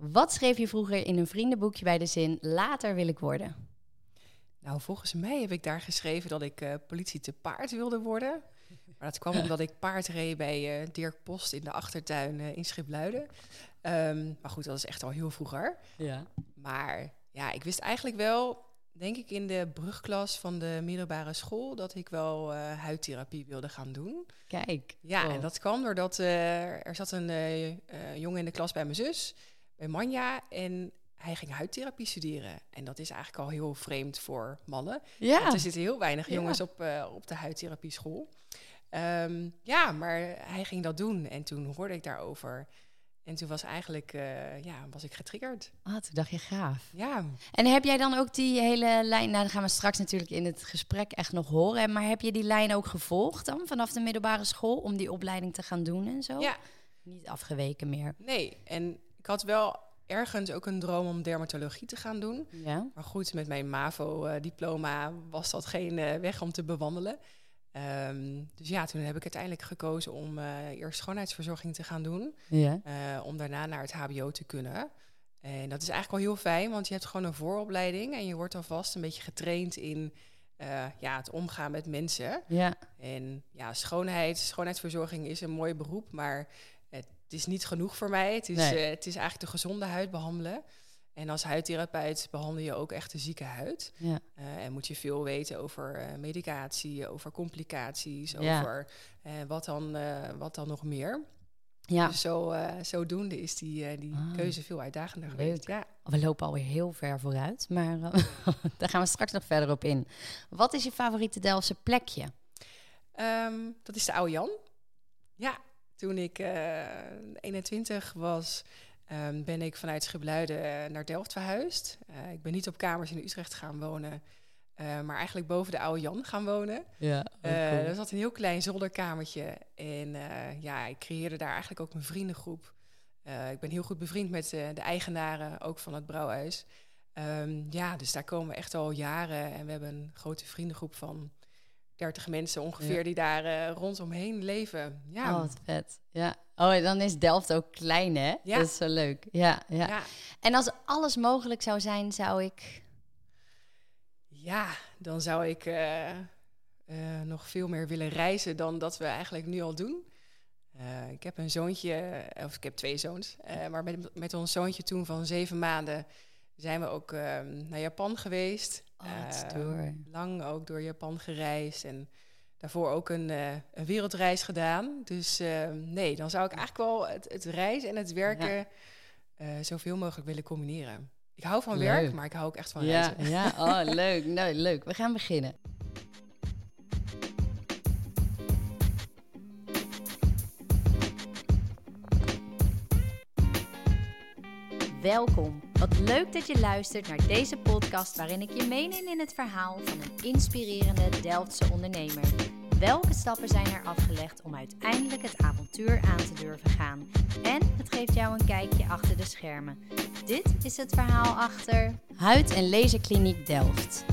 Wat schreef je vroeger in een vriendenboekje bij de zin later wil ik worden? Nou, volgens mij heb ik daar geschreven dat ik uh, politie te paard wilde worden. Maar dat kwam omdat ik paard reed bij uh, Dirk Post in de achtertuin uh, in Schipluiden. Um, maar goed, dat is echt al heel vroeger. Ja. Maar ja, ik wist eigenlijk wel, denk ik in de brugklas van de middelbare school, dat ik wel uh, huidtherapie wilde gaan doen. Kijk. Ja, oh. en dat kwam doordat er zat een jongen in de klas bij mijn zus, bij Manja. En hij ging huidtherapie studeren. En dat is eigenlijk al heel vreemd voor mannen. Ja. Want er zitten heel weinig jongens op, uh, op de huidtherapie school. Um, ja, maar hij ging dat doen. En toen hoorde ik daarover. En toen was eigenlijk, uh, ja, was ik getriggerd. Ah, toen dacht je gaaf. Ja. En heb jij dan ook die hele lijn, nou dan gaan we straks natuurlijk in het gesprek echt nog horen. Maar heb je die lijn ook gevolgd dan vanaf de middelbare school om die opleiding te gaan doen en zo? Ja. Niet afgeweken meer. Nee, en ik had wel ergens ook een droom om dermatologie te gaan doen. Ja. Maar goed, met mijn MAVO-diploma was dat geen uh, weg om te bewandelen. Um, dus ja, toen heb ik uiteindelijk gekozen om uh, eerst schoonheidsverzorging te gaan doen. Ja. Uh, om daarna naar het HBO te kunnen. En dat is eigenlijk al heel fijn, want je hebt gewoon een vooropleiding en je wordt alvast een beetje getraind in ja, het omgaan met mensen. Ja. En ja, schoonheid, schoonheidsverzorging is een mooi beroep, maar het is niet genoeg voor mij. Het is, Nee. eh, het is eigenlijk de gezonde huid behandelen. En als huidtherapeut behandel je ook echt de zieke huid. Ja. Eh, en moet je veel weten over eh, medicatie, over complicaties, Ja. over wat, dan, wat dan nog meer. Ja. Dus zo, zodoende is die, die Ah. keuze veel uitdagender geweest. Ja. We lopen alweer heel ver vooruit, maar daar gaan we straks nog verder op in. Wat is je favoriete Delftse plekje? Ehm, dat is de oude Jan. Ja, toen ik eh 21 was, ehm, ben ik vanuit Schipluiden eh, naar Delft verhuisd. Eh, ik ben niet op kamers in Utrecht gaan wonen, eh, maar eigenlijk boven de oude Jan gaan wonen. Ja, Eh er zat een heel klein zolderkamertje en eh, ja, ik creëerde daar eigenlijk ook mijn vriendengroep. Eh, ik ben heel goed bevriend met eh, de eigenaren, ook van het brouwhuis. Ehm, ja, dus daar komen we echt al jaren en we hebben een grote vriendengroep van 30 mensen ongeveer Ja. die daar eh, rondomheen leven. Ja, Oh, wat vet. Ja. Oh, en dan is Delft ook klein, hè? Ja. Dat is zo leuk. Ja, ja. ja. En als alles mogelijk zou zijn, zou ik... ja, dan zou ik eh, eh, nog veel meer willen reizen dan dat we eigenlijk nu al doen. Ik heb een zoontje, of ik heb twee zoons, maar met, met ons zoontje toen van zeven maanden zijn we ook ehm, naar Japan geweest. Oh, Eh, stoer. lang ook door Japan gereisd en daarvoor ook een, eh, een wereldreis gedaan. Dus eh, nee, dan zou ik eigenlijk wel het, het reizen en het werken eh, zoveel mogelijk willen combineren. Ik hou van Leuk. werk, maar ik hou ook echt van Ja, reizen. ja. Oh, leuk. Nou, leuk. We gaan beginnen. Welkom. Wat leuk dat je luistert naar deze podcast waarin ik je meeneem in het verhaal van een inspirerende Delftse ondernemer. Welke stappen zijn er afgelegd om uiteindelijk het avontuur aan te durven gaan? En het geeft jou een kijkje achter de schermen. Dit is het verhaal achter Huid- en Laserkliniek Delft.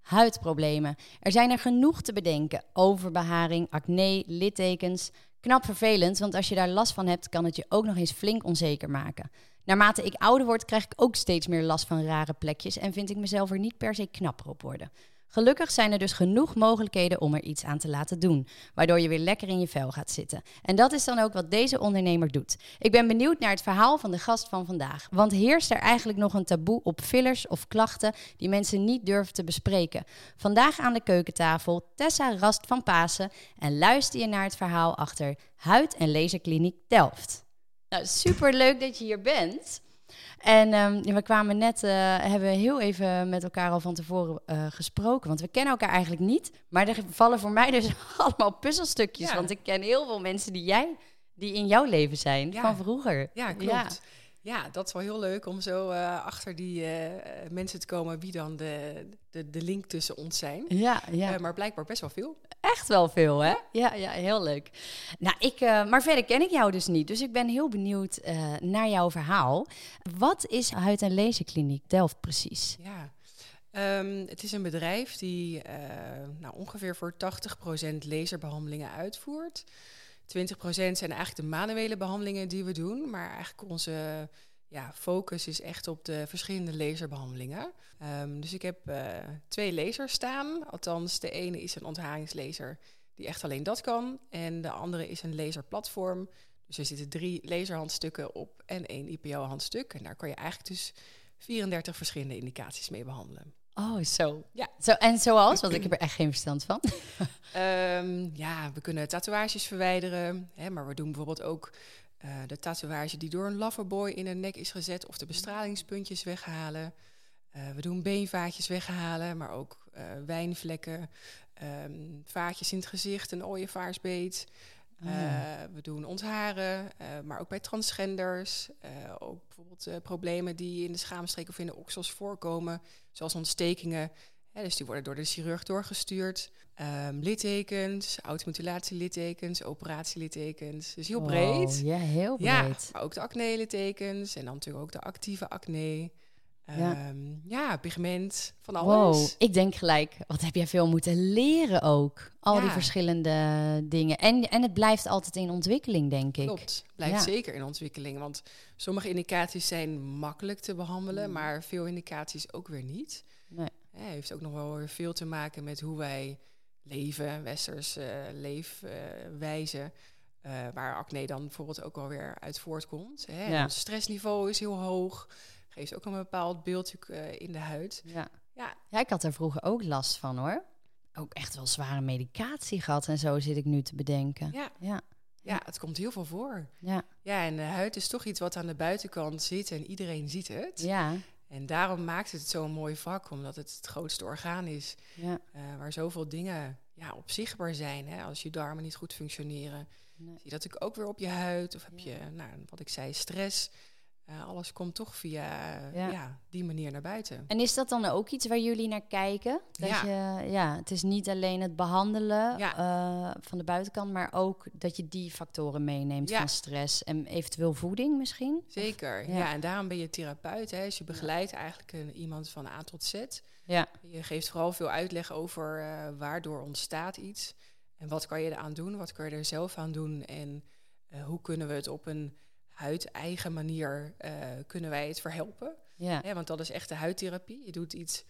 Huidproblemen. Er zijn er genoeg te bedenken. Overbeharing, acne, littekens. Knap vervelend, want als je daar last van hebt, kan het je ook nog eens flink onzeker maken. Naarmate ik ouder word, krijg ik ook steeds meer last van rare plekjes en vind ik mezelf er niet per se knapper op worden. Gelukkig zijn er dus genoeg mogelijkheden om er iets aan te laten doen, waardoor je weer lekker in je vel gaat zitten. En dat is dan ook wat deze ondernemer doet. Ik ben benieuwd naar het verhaal van de gast van vandaag. Want heerst er eigenlijk nog een taboe op fillers of klachten die mensen niet durven te bespreken? Vandaag aan de keukentafel Tessa Rast van Pasen en luister je naar het verhaal achter Huid- en Laserkliniek Delft. Nou, super leuk dat je hier bent. En ehm, ja, we kwamen net, eh, hebben heel even met elkaar al van tevoren eh, gesproken. Want we kennen elkaar eigenlijk niet. Maar er vallen voor mij dus allemaal puzzelstukjes. Ja. Want ik ken heel veel mensen die jij, die in jouw leven zijn, Ja. van vroeger. Ja, klopt. Ja. dat is wel heel leuk om zo eh, achter die eh, mensen te komen wie dan de, de, de link tussen ons zijn. Ja, ja. Eh, maar blijkbaar best wel veel. echt wel veel, hè? Ja, ja, heel leuk. Nou, ik, maar verder ken ik jou dus niet. Dus ik ben heel benieuwd naar jouw verhaal. Wat is Huid- en Laserkliniek Delft precies? Ja. Ehm, het is een bedrijf die nou, ongeveer voor 80% laserbehandelingen uitvoert. 20% zijn eigenlijk de manuele behandelingen die we doen. Maar eigenlijk onze ja, focus is echt op de verschillende laserbehandelingen. Ehm, dus ik heb uh, twee lasers staan. Althans, de ene is een ontharingslaser die echt alleen dat kan. En de andere is een laserplatform. Dus er zitten drie laserhandstukken op en één IPO-handstuk. En daar kan je eigenlijk dus 34 verschillende indicaties mee behandelen. Oh, zo. Ja. Zo, en zoals? Want ik heb er echt geen verstand van. um, ja, we kunnen tatoeages verwijderen. Hè, maar we doen bijvoorbeeld ook uh, de tatoeage die door een loverboy in de nek is gezet... of de bestralingspuntjes weghalen. Uh, we doen beenvaatjes weghalen, maar ook uh, wijnvlekken, um, vaatjes in het gezicht, een ooievaarsbeet... Uh, we doen ontharen, uh, maar ook bij transgenders. Uh, ook bijvoorbeeld problemen die in de schaamstreek of in de oksels voorkomen, zoals ontstekingen. dus die worden door de chirurg doorgestuurd. Um, littekens, automutilatie-littekens, operatielittekens. Dus heel breed. Ja, heel breed. Ja, maar ook de acne-littekens en dan natuurlijk ook de actieve acne. Ja. Um, ja, pigment, van alles. Wow, ik denk gelijk, wat heb jij veel moeten leren ook. Al die verschillende dingen. En, en het blijft altijd in ontwikkeling, denk ik. Klopt, blijft zeker in ontwikkeling. Want sommige indicaties zijn makkelijk te behandelen, mm. maar veel indicaties ook weer niet. Nee. Heeft ook nog wel weer veel te maken met hoe wij leven, westers uh, leefwijze. Uh, waar acne dan bijvoorbeeld ook alweer uit voortkomt. Hè. Ons stressniveau is heel hoog geeft ook een bepaald beeld uh, in de huid. Ja. Ja. ja, ik had er vroeger ook last van hoor. Ook echt wel zware medicatie gehad en zo zit ik nu te bedenken. Ja. ja. Ja, het komt heel veel voor. Ja. ja, en de huid is toch iets wat aan de buitenkant zit en iedereen ziet het. Ja. En daarom maakt het zo'n mooi vak, omdat het het grootste orgaan is. Ja. Uh, waar zoveel dingen ja, op zichtbaar zijn. Hè? Als je darmen niet goed functioneren, nee. zie je dat ook weer op je huid. Of heb je, nou, wat ik zei, stress. Uh, alles komt toch via ja. die manier naar buiten. En is dat dan ook iets waar jullie naar kijken? Dat ja. Je, ja, het is niet alleen het behandelen uh, van de buitenkant, maar ook dat je die factoren meeneemt van stress en eventueel voeding misschien? Zeker, ja. en daarom ben je therapeut. Hè. Dus je begeleidt eigenlijk een, iemand van A tot Z. Ja. Je geeft vooral veel uitleg over uh, waardoor ontstaat iets. En wat kan je eraan doen? Wat kan je er zelf aan doen? En hoe kunnen we het op een huid-eigen manier uh, kunnen wij het verhelpen. Ja. want dat is echt de huidtherapie. Je doet iets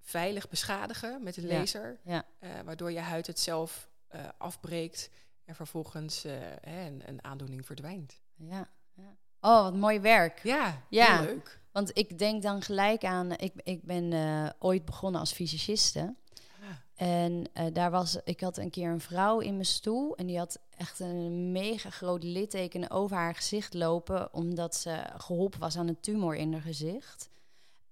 veilig beschadigen met een laser, ja. Uh, waardoor je huid het zelf uh, afbreekt en vervolgens een, een, aandoening verdwijnt. Ja. ja. Oh, wat mooi werk. Ja, ja. leuk. Want ik denk dan gelijk aan, ik, ik ben ooit begonnen als fysiciste. En uh, daar was, ik had een keer een vrouw in mijn stoel en die had echt een mega groot litteken over haar gezicht lopen, omdat ze geholpen was aan een tumor in haar gezicht.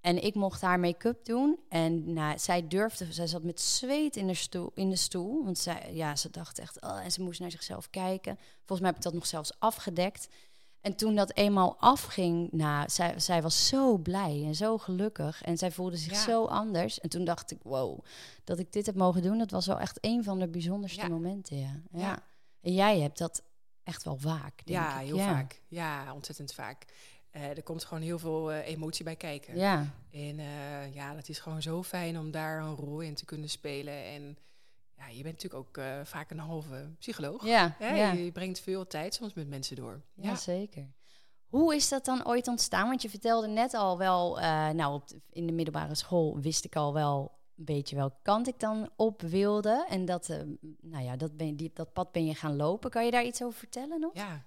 En ik mocht haar make-up doen. En nou, zij durfde, zij zat met zweet in de stoel. In de stoel want zij, ja, ze dacht echt, oh, en ze moest naar zichzelf kijken. Volgens mij heb ik dat nog zelfs afgedekt. En toen dat eenmaal afging, nou, zij, zij was zo blij en zo gelukkig. En zij voelde zich zo anders. En toen dacht ik, wow, dat ik dit heb mogen doen, dat was wel echt een van de bijzonderste momenten. Ja. ja. En jij hebt dat echt wel vaak. Denk ja, heel vaak. Ja, ontzettend vaak. Uh, er komt gewoon heel veel uh, emotie bij kijken. Ja. En uh, ja, dat is gewoon zo fijn om daar een rol in te kunnen spelen. En ja, je bent natuurlijk ook vaak een halve psycholoog. Ja, ja. Je, brengt veel tijd soms met mensen door. Ja, zeker. Hoe is dat dan ooit ontstaan? Want je vertelde net al wel, nou, op in de middelbare school wist ik al wel een beetje welke kant ik dan op wilde. En dat, uh, nou ja, dat, ben, die, dat pad ben je gaan lopen. Kan je daar iets over vertellen nog? Ja,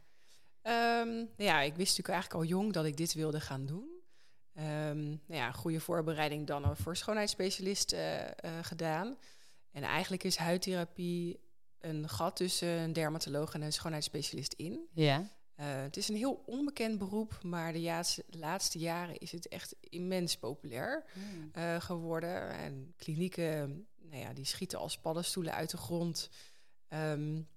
um, ja ik wist natuurlijk eigenlijk al jong dat ik dit wilde gaan doen. Um, nou ja, goede voorbereiding dan voor schoonheidsspecialist gedaan. En eigenlijk is huidtherapie een gat tussen een dermatoloog en een schoonheidsspecialist in. Ja. Uh, het is een heel onbekend beroep, maar de laatste jaren is het echt immens populair mm. uh, geworden. En klinieken, nou ja, die schieten als paddenstoelen uit de grond. Um,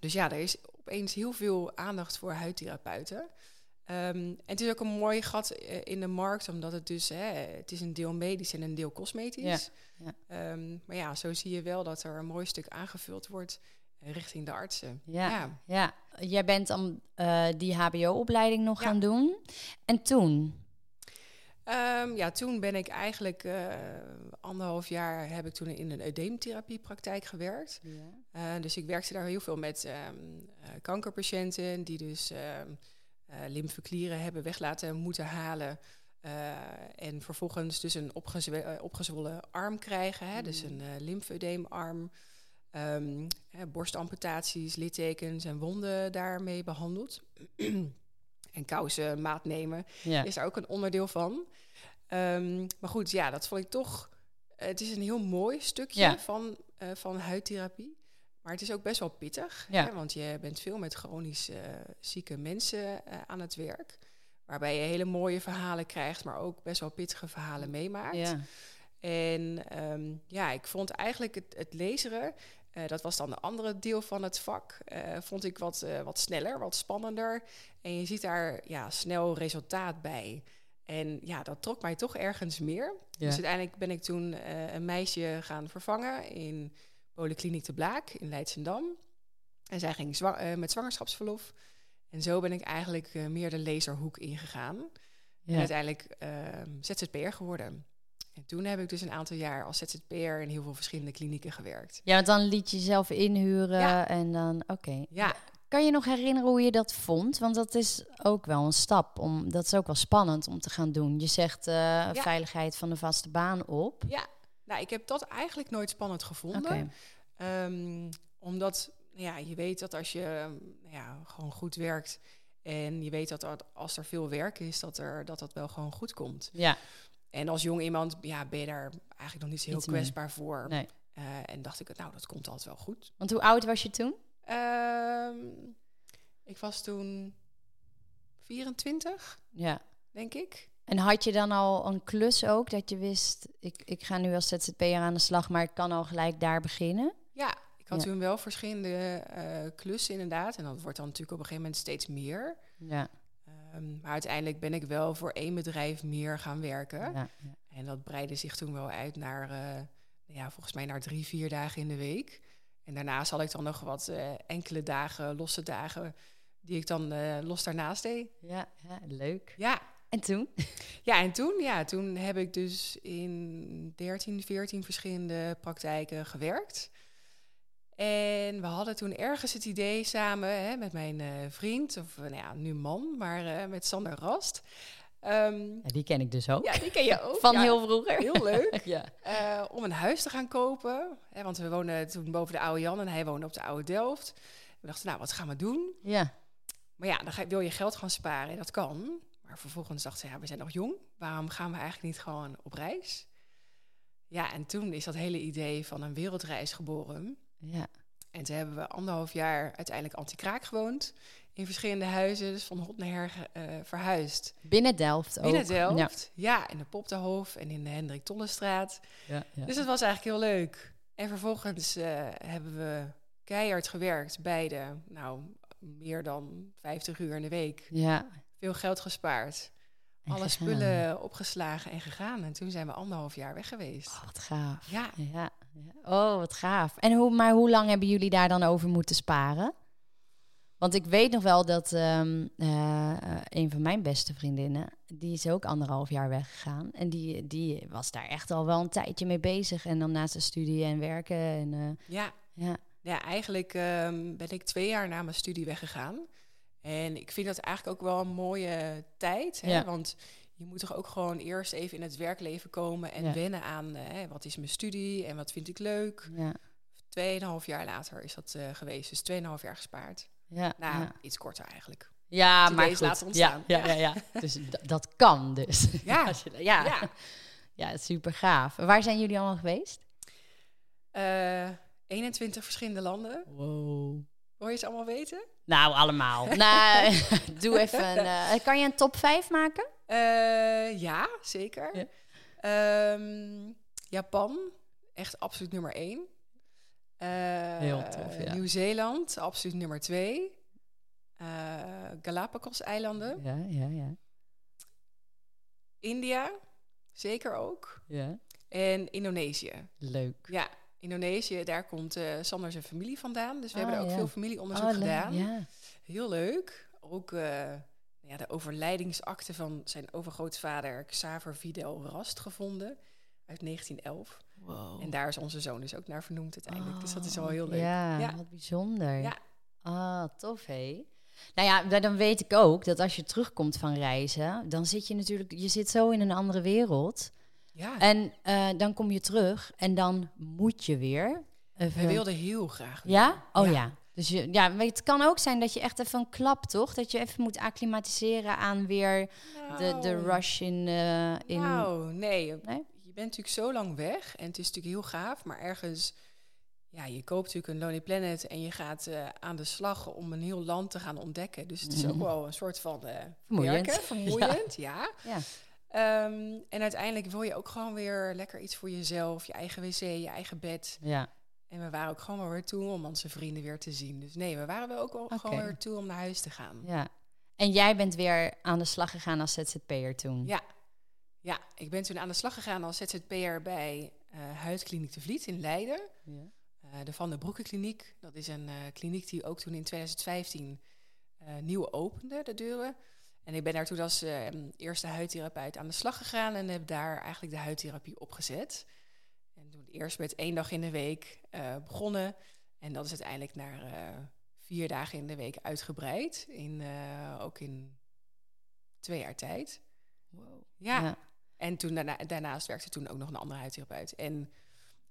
dus ja, er is opeens heel veel aandacht voor huidtherapeuten. Um, en het is ook een mooi gat uh, in de markt, omdat het dus, hè, het is een deel medisch en een deel cosmetisch. Ja, ja. Um, maar ja, zo zie je wel dat er een mooi stuk aangevuld wordt richting de artsen. Ja, ja. ja. jij bent dan uh, die HBO-opleiding nog gaan doen. En toen? Ehm, ja, toen ben ik eigenlijk uh, anderhalf jaar heb ik toen in een eudeemtherapiepraktijk gewerkt. Ja. Uh, dus ik werkte daar heel veel met um, uh, kankerpatiënten die dus ehm, lymfeklieren hebben weg laten moeten halen. en vervolgens dus een opgezwollen arm krijgen, hè, dus een uh, Um, borstamputaties, littekens en wonden daarmee behandeld. en kousen maat nemen is daar ook een onderdeel van. Um, maar goed, ja, dat vond ik toch... Het is een heel mooi stukje van, uh, van huidtherapie. Maar het is ook best wel pittig. Ja. Hè, want je bent veel met chronisch uh, zieke mensen aan het werk. Waarbij je hele mooie verhalen krijgt, maar ook best wel pittige verhalen meemaakt. Ja. En um, ja, ik vond eigenlijk het, het lezen uh, dat was dan een andere deel van het vak. Uh, vond ik wat, uh, wat sneller, wat spannender. En je ziet daar ja, snel resultaat bij. En ja, dat trok mij toch ergens meer. Dus uiteindelijk ben ik toen een meisje gaan vervangen in Polykliniek de Blaak in Leidsendam. En zij ging zwa met zwangerschapsverlof. En zo ben ik eigenlijk meer de laserhoek ingegaan. Ja. En uiteindelijk ehm, ZZP'er geworden. En toen heb ik dus een aantal jaar als ZZP'er in heel veel verschillende klinieken gewerkt. Ja, want dan liet je jezelf inhuren en dan, oké. Ja. Kan je nog herinneren hoe je dat vond? Want dat is ook wel een stap. Om, dat is ook wel spannend om te gaan doen. Je zegt uh, veiligheid van de vaste baan op. Ja, nou, ik heb dat eigenlijk nooit spannend gevonden. Um, omdat ja, je weet dat als je ja, gewoon goed werkt en je weet dat als er veel werk is, dat, er, dat dat wel gewoon goed komt. Ja. En als jong iemand ja, ben je daar eigenlijk nog niet zo heel kwetsbaar voor. Nee. Uh, en dacht ik, nou, dat komt altijd wel goed. Want hoe oud was je toen? Uh, ik was toen 24, ja. denk ik. En had je dan al een klus ook, dat je wist, ik, ik ga nu als ZZP'er aan de slag, maar ik kan al gelijk daar beginnen? Ja, ik had toen wel verschillende uh, klussen inderdaad. En dat wordt dan natuurlijk op een gegeven moment steeds meer. Ja. Um, maar uiteindelijk ben ik wel voor één bedrijf meer gaan werken. Ja, ja. En dat breidde zich toen wel uit naar, uh, ja, volgens mij naar drie, vier dagen in de week. En daarnaast had ik dan nog wat uh, enkele dagen, losse dagen, die ik dan uh, los daarnaast deed. Ja, ja, leuk. Ja. En toen? Ja, en toen, ja, toen heb ik dus in 13, 14 verschillende praktijken gewerkt. En we hadden toen ergens het idee samen hè, met mijn uh, vriend, of nou ja, nu man, maar uh, met Sander Rast. Um, ja, die ken ik dus ook. Ja, die ken je ook. Van ja, heel vroeger. Heel leuk. ja. Uh, om een huis te gaan kopen. Hè, want we woonden toen boven de oude Jan en hij woonde op de oude Delft. We dachten, nou, wat gaan we doen? Ja. Maar ja, dan ga, wil je geld gaan sparen en dat kan. Maar vervolgens dachten ze, ja, we zijn nog jong. Waarom gaan we eigenlijk niet gewoon op reis? Ja, en toen is dat hele idee van een wereldreis geboren. Ja. En toen hebben we anderhalf jaar uiteindelijk anti-kraak gewoond. In verschillende huizen, dus van hot naar her uh, verhuisd. Binnen Delft ook. Binnen Delft, ja. ja in de Popterhof en in de Hendrik Tollestraat. Ja, ja. Dus dat was eigenlijk heel leuk. En vervolgens uh, hebben we keihard gewerkt, beide. Nou, meer dan 50 uur in de week. Ja. Veel geld gespaard. En Alle gegaan. spullen opgeslagen en gegaan. En toen zijn we anderhalf jaar weg geweest. Oh, wat gaaf. Ja. ja. Oh, wat gaaf. En hoe, maar hoe lang hebben jullie daar dan over moeten sparen? Want ik weet nog wel dat um, uh, een van mijn beste vriendinnen, die is ook anderhalf jaar weggegaan. En die, die was daar echt al wel een tijdje mee bezig. En dan naast de studie en werken. En, uh, ja. ja. Ja, eigenlijk um, ben ik twee jaar na mijn studie weggegaan. En ik vind dat eigenlijk ook wel een mooie tijd. Hè? Ja. Want je moet toch ook gewoon eerst even in het werkleven komen en Ja. wennen aan eh, wat is mijn studie en wat vind ik leuk. Ja, Tweeënhalf jaar later is dat eh, geweest, dus tweeënhalf jaar gespaard. ja, Nou, ja. iets korter eigenlijk. ja maar goed. laten ontstaan. Ja, ja, ja, dus dat kan dus. Ja. Ja. Ja. ja. super gaaf. Waar zijn jullie allemaal geweest? Eh 21 verschillende landen. Wow. Wil je ze allemaal weten? Nou, allemaal. nou, doe even een... kan je een top 5 maken? Eh, ja, zeker. Ja. Ehm, Japan, echt absoluut nummer één. Eh, Heel tof, ja. Nieuw-Zeeland, absoluut nummer twee. Eh, Galapagos-eilanden. Ja, ja, ja. India, zeker ook. ja. En Indonesië. Leuk. Ja, Indonesië, daar komt eh Sander zijn familie vandaan. Dus we Ah, hebben er ook ja. veel familieonderzoek Oh, leuk. gedaan. Ja. Heel leuk. Ook ja, de overlijdingsakte van zijn overgrootvader Xaver Fidel Rast gevonden uit 1911. Wow. En daar is onze zoon dus ook naar vernoemd uiteindelijk. dus dat is wel heel leuk. Oh, Ja, Ja. wat bijzonder. Ja. Ah, tof hé. Nou ja, da- dan weet ik ook dat als je terugkomt van reizen, dan zit je natuurlijk, je zit zo in een andere wereld. Ja, En eh, dan kom je terug en dan moet je weer. Even... wij wilden heel graag. weer. Ja? Oh ja. Ja. Dus je, ja, het kan ook zijn dat je echt even een klap, toch? Dat je even moet acclimatiseren aan weer de, de Nou, rush in... eh, in... Nou, nee. Nee? Je bent natuurlijk zo lang weg en het is natuurlijk heel gaaf, maar ergens, ja, je koopt natuurlijk een Lonely Planet en je gaat eh, aan de slag om een heel land te gaan ontdekken. Dus het is ook Mhm. wel een soort van eh Vermoeiend. werken, vermoeiend, ja. Ja. Ehm, en uiteindelijk wil je ook gewoon weer lekker iets voor jezelf, je eigen wc, je eigen bed. ja. En we waren ook gewoon wel weer toe om onze vrienden weer te zien. Dus nee, we waren wel ook wel gewoon weer toe om naar huis te gaan. Ja. En jij bent weer aan de slag gegaan als ZZP'er toen? Ja. Ja, ik ben toen aan de slag gegaan als ZZP'er bij eh Huidkliniek de Vliet in Leiden. Ja. Eh, de Van der Broeke Kliniek. Dat is een eh, kliniek die ook toen in 2015 eh, nieuw opende, de deuren. En ik ben daar toen als eerste huidtherapeut aan de slag gegaan en heb daar eigenlijk de huidtherapie opgezet. Eerst met één dag in de week eh, begonnen. En dat is uiteindelijk naar eh, vier dagen in de week uitgebreid. In, eh, ook in twee jaar tijd. Wow. Ja. Ja. En toen daarna, daarnaast werkte toen ook nog een andere huidtherapeut. En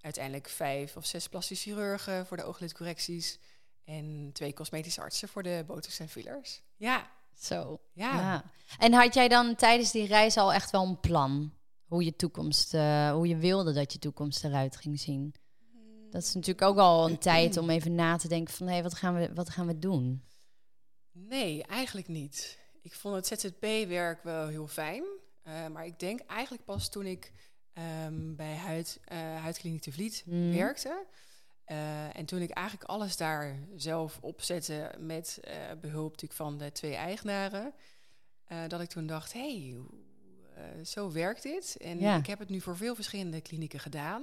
uiteindelijk vijf of zes plastische chirurgen voor de ooglidcorrecties. En twee cosmetische artsen voor de botox en fillers. Ja, Zo. ja. Ja. En had jij dan tijdens die reis al echt wel een plan? Hoe je toekomst, eh, hoe je wilde dat je toekomst eruit ging zien? Dat is natuurlijk ook al een tijd om even na te denken van... hé, wat, gaan we, wat gaan we doen? Nee, eigenlijk niet. Ik vond het ZZP-werk wel heel fijn. eh, maar ik denk eigenlijk pas toen ik ehm, bij huid, eh, Huidkliniek de Vliet Mhm. werkte. En toen ik eigenlijk alles daar zelf opzette met eh, behulp natuurlijk van de twee eigenaren. dat ik toen dacht, hé, hey, zo werkt dit. En Ja. ik heb het nu voor veel verschillende klinieken gedaan.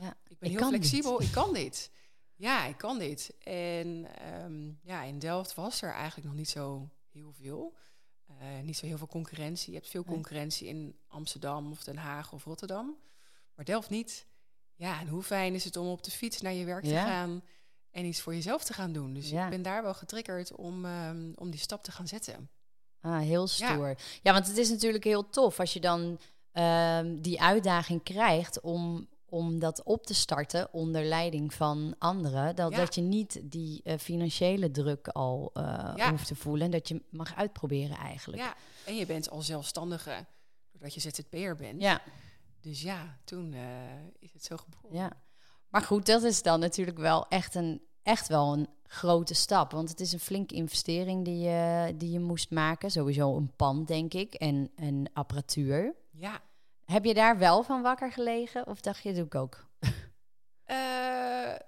Ja. Ik ben Ik heel flexibel, ik kan dit. Ja, ik kan dit. En ehm, ja, in Delft was er eigenlijk nog niet zo heel veel. Eh, niet zo heel veel concurrentie. Je hebt veel concurrentie in Amsterdam of Den Haag of Rotterdam. Maar Delft niet. Ja, en hoe fijn is het om op de fiets naar je werk te Ja. gaan en iets voor jezelf te gaan doen. Dus Ja. ik ben daar wel getriggerd om, ehm, om die stap te gaan zetten. Ah, heel stoer. Ja. want het is natuurlijk heel tof als je dan ehm, die uitdaging krijgt om, om dat op te starten onder leiding van anderen. Dat, Ja. dat je niet die eh, financiële druk al eh, Ja. hoeft te voelen. Dat je mag uitproberen eigenlijk. Ja, en je bent al zelfstandige doordat je ZZP'er bent. ja. Dus ja, toen eh, is het zo geboren. Ja, maar goed, dat is dan natuurlijk wel echt, een, echt wel een grote stap. Want het is een flinke investering die je, die je moest maken. Sowieso een pand, denk ik, en, en apparatuur. ja. Heb je daar wel van wakker gelegen? Of dacht je, doe ik ook? Eh,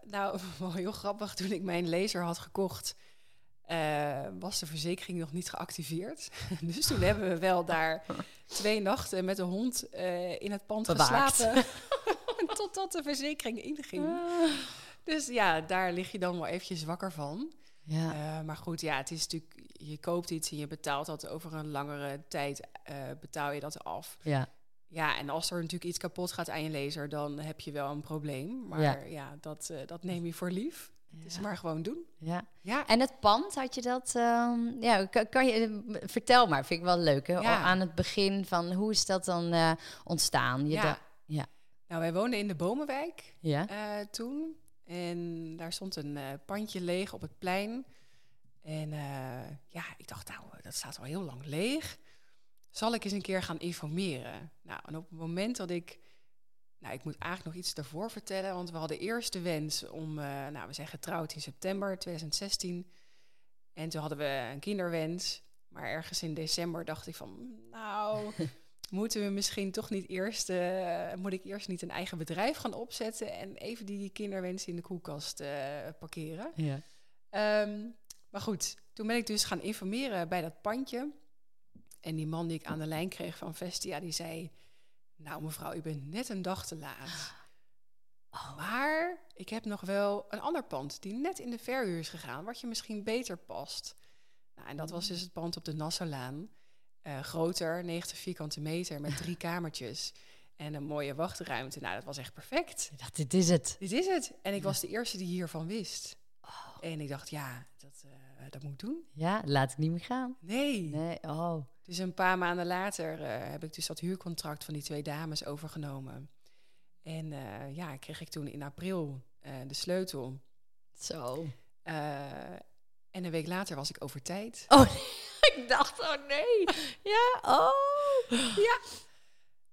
nou, heel grappig. Toen ik mijn laser had gekocht, eh, was de verzekering nog niet geactiveerd. dus toen hebben we wel daar twee nachten met de hond eh, in het pand Bewaakt. geslapen. Totdat de verzekering inging. Dus ja, daar lig je dan wel eventjes wakker van. Ja, Eh, maar goed, ja, het is natuurlijk, je koopt iets en je betaalt dat over een langere tijd, eh, betaal je dat af. ja, Ja, en als er natuurlijk iets kapot gaat aan je laser, dan heb je wel een probleem. Maar Ja. ja, dat, eh, dat neem je voor lief. Dus ja, maar gewoon doen. ja. Ja, En het pand, had je dat... ehm, ja, kan, kan je... Vertel maar, vind ik wel leuk. Hè? Ja. Aan het begin van, hoe is dat dan ontstaan? Je ja. ja. Nou, wij woonden in de Bomenwijk ja? toen. En daar stond een eh, pandje leeg op het plein. En eh, ja, ik dacht, nou, dat staat al heel lang leeg. Zal ik eens een keer gaan informeren? Nou, en op het moment dat ik... Nou, ik moet eigenlijk nog iets daarvoor vertellen. Want we hadden eerst de wens om... eh, nou, we zijn getrouwd in september 2016. En toen hadden we een kinderwens. Maar ergens in december dacht ik van... Nou, moeten we misschien toch niet eerst... eh, moet ik eerst niet een eigen bedrijf gaan opzetten... en even die kinderwens in de koelkast eh, parkeren? ja. Ehm, maar goed, toen ben ik dus gaan informeren bij dat pandje. En die man die ik aan de lijn kreeg van Vestia, die zei... Nou mevrouw, u bent net een dag te laat. Oh. Maar ik heb nog wel een ander pand die net in de verhuur is gegaan... wat je misschien beter past. Nou, en dat was dus het pand op de Nassaulaan. Eh, groter, 90 vierkante meter met drie kamertjes en een mooie wachtruimte. Nou, dat was echt perfect. Ik dacht, dit is het. Dit is het. En ik was de eerste die hiervan wist. En ik dacht, ja, dat, eh, dat moet ik doen. Ja, laat ik niet meer gaan. Nee. Nee, oh. Dus een paar maanden later eh, heb ik dus dat huurcontract van die twee dames overgenomen. En ja, kreeg ik toen in april de sleutel. Zo. En een week later was ik over tijd. Oh, ik dacht, oh nee. Ja, oh. Ja.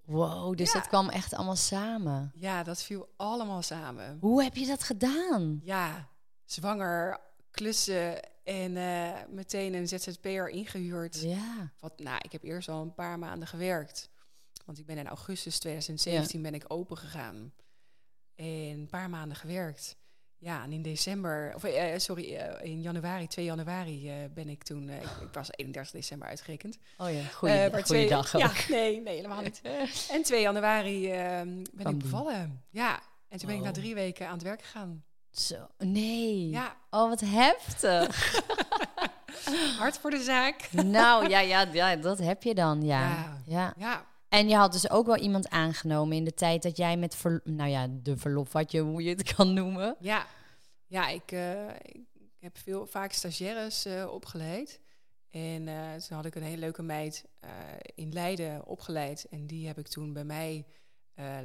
Wow, dus Ja. dat kwam echt allemaal samen. Ja, dat viel allemaal samen. Hoe heb je dat gedaan? Ja, zwanger, klussen en eh, meteen een ZZP'er ingehuurd. Ja. Wat, nou, ik heb eerst al een paar maanden gewerkt. Want ik ben in augustus 2017 ben ik open gegaan. En een paar maanden gewerkt. Ja, en in december, of eh, sorry, eh, in januari, 2 januari eh, ben ik toen, eh, ik, ik was 31 december uitgerekend. Oh ja, Eh, goeiedag ook. Ja, nee, nee, helemaal niet. En 2 januari eh, ben ik bevallen. Ja, en toen ben ik na Oh. drie weken aan het werk gegaan. Zo, nee. Ja, Oh, wat heftig. hard voor de zaak. nou, ja, ja, ja, dat heb je dan, ja. Ja. ja. Ja, En je had dus ook wel iemand aangenomen in de tijd dat jij met, ver, nou ja, de verlof, wat je, hoe je het kan noemen. Ja, ja ik, eh, ik heb veel, vaak stagiaires eh, opgeleid. En eh, toen had ik een hele leuke meid in Leiden opgeleid. En die heb ik toen bij mij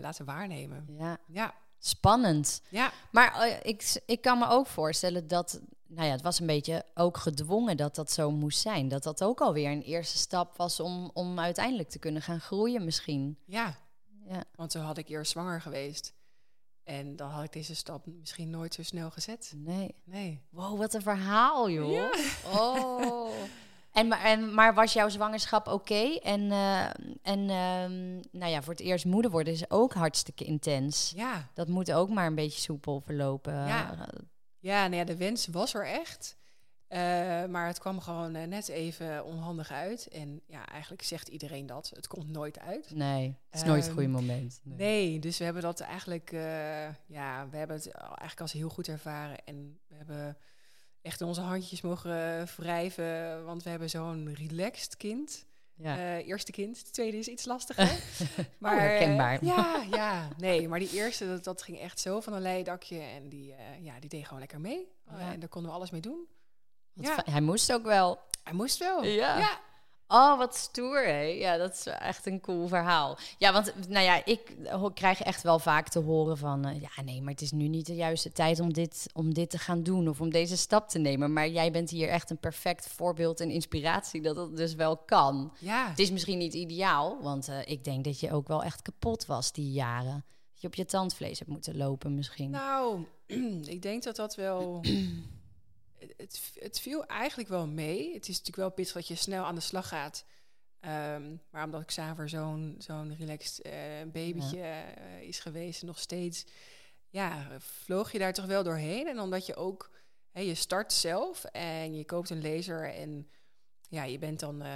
laten waarnemen. Ja, Ja, spannend. ja, Maar ik, ik kan me ook voorstellen dat, nou ja, het was een beetje ook gedwongen dat dat zo moest zijn. Dat dat ook alweer een eerste stap was om, om uiteindelijk te kunnen gaan groeien misschien. ja. Ja, Want toen had ik eerst zwanger geweest. En dan had ik deze stap misschien nooit zo snel gezet. nee. Nee. Wow, wat een verhaal, joh. Ja. Oh. En, maar, en, maar was jouw zwangerschap oké? En, eh, en ehm, nou ja, voor het eerst moeder worden is ook hartstikke intens. Ja, Dat moet ook maar een beetje soepel verlopen. Ja. Ja, nou ja, de wens was er echt. Eh, maar het kwam gewoon eh, net even onhandig uit. En ja, eigenlijk zegt iedereen dat. Het komt nooit uit. Nee, het is nooit het Ehm, goede moment. Nee. Nee, dus we hebben dat eigenlijk, eh, ja, we hebben het eigenlijk als heel goed ervaren. En we hebben echt onze handjes mogen wrijven, want we hebben zo'n relaxed kind. Ja. Eh, eerste kind, de tweede is iets lastiger. maar Oh, herkenbaar. eh, ja, ja, nee, maar die eerste, dat, dat ging echt zo van een leidakje. En die, eh, ja, die deed gewoon lekker mee. Ja. en daar konden we alles mee doen. Ja. Hij moest ook wel. Hij moest wel. Ja. ja. Oh, wat stoer, hè? Ja, dat is echt een cool verhaal. Ja, want nou ja, ik krijg echt wel vaak te horen van... eh, ja, nee, maar het is nu niet de juiste tijd om dit, om dit te gaan doen... of om deze stap te nemen. Maar jij bent hier echt een perfect voorbeeld en inspiratie... dat het dus wel kan. ja. Het is misschien niet ideaal, want eh, ik denk dat je ook wel echt kapot was die jaren. Dat je op je tandvlees hebt moeten lopen misschien. Nou, ik denk dat dat wel. Het, het viel eigenlijk wel mee. Het is natuurlijk wel pittig dat je snel aan de slag gaat. Ehm, maar omdat ik Xaver zo'n zo'n relaxed eh, babytje eh, is geweest, nog steeds, ja, vloog je daar toch wel doorheen. En omdat je ook, hè, je start zelf en je koopt een laser en ja, je bent dan eh,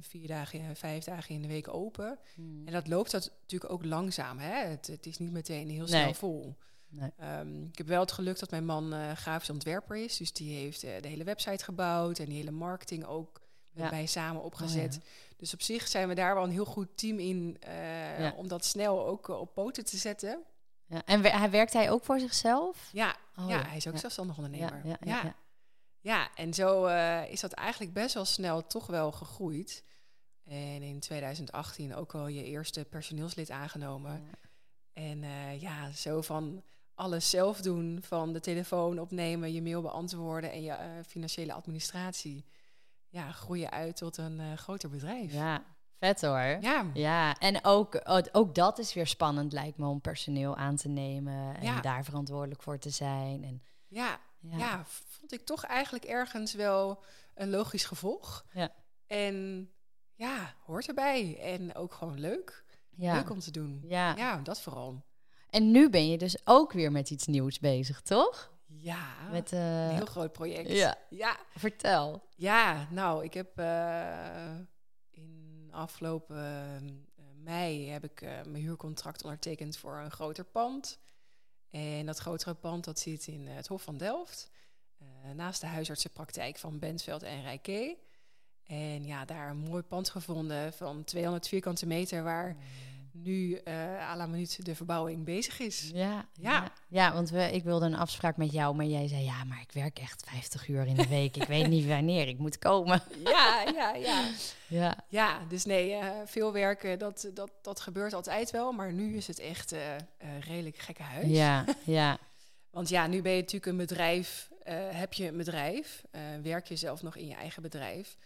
vier dagen, vijf dagen in de week open. Hmm. En dat loopt dat natuurlijk ook langzaam. Hè? Het, het is niet meteen heel snel Nee. vol. Nee. Ehm, ik heb wel het geluk dat mijn man eh grafisch ontwerper is. Dus die heeft eh, de hele website gebouwd en die hele marketing ook met Ja. mij samen opgezet. Oh, Dus op zich zijn we daar wel een heel goed team in eh, Ja. om dat snel ook op poten te zetten. Ja. En hij werkt hij ook voor zichzelf? Ja, Oh, ja, hij is ook zelfstandig ondernemer. Ja, ja, ja, ja. Ja, en zo is dat eigenlijk best wel snel toch wel gegroeid. En in 2018 ook al je eerste personeelslid aangenomen. En ja, zo van alles zelf doen, van de telefoon opnemen, je mail beantwoorden en je eh, financiële administratie. Ja, groeien uit tot een eh, groter bedrijf. Ja, vet hoor. Ja, Ja, en ook, ook- ook dat is weer spannend, lijkt me, om personeel aan te nemen en Ja. daar verantwoordelijk voor te zijn. En, ja, ja. ja, vond ik toch eigenlijk ergens wel een logisch gevolg. Ja. En ja, hoort erbij. En ook gewoon leuk. Ja. Leuk om te doen. Ja. Ja, dat vooral. En nu ben je dus ook weer met iets nieuws bezig, toch? Ja, Met, een eh, heel groot project. ja. ja, Vertel. Ja, nou, ik heb eh, in afgelopen eh, mei heb ik eh, mijn huurcontract ondertekend voor een groter pand. En dat grotere pand dat zit in het Hof van Delft, naast de huisartsenpraktijk van Bentveld en Rijke. En ja, daar een mooi pand gevonden van 200 vierkante meter waar nu uh, à la minuut de verbouwing bezig is. Ja, ja. ja. want we, ik wilde een afspraak met jou, maar jij zei ja, maar ik werk echt 50 uur in de week. ik weet niet wanneer ik moet komen. ja, ja, ja. Ja, ja dus nee, uh, veel werken, dat, dat, dat gebeurt altijd wel. Maar nu is het echt uh, redelijk gekke huis. Ja, ja. want ja, nu ben je natuurlijk een bedrijf, heb je een bedrijf, werk je zelf nog in je eigen bedrijf.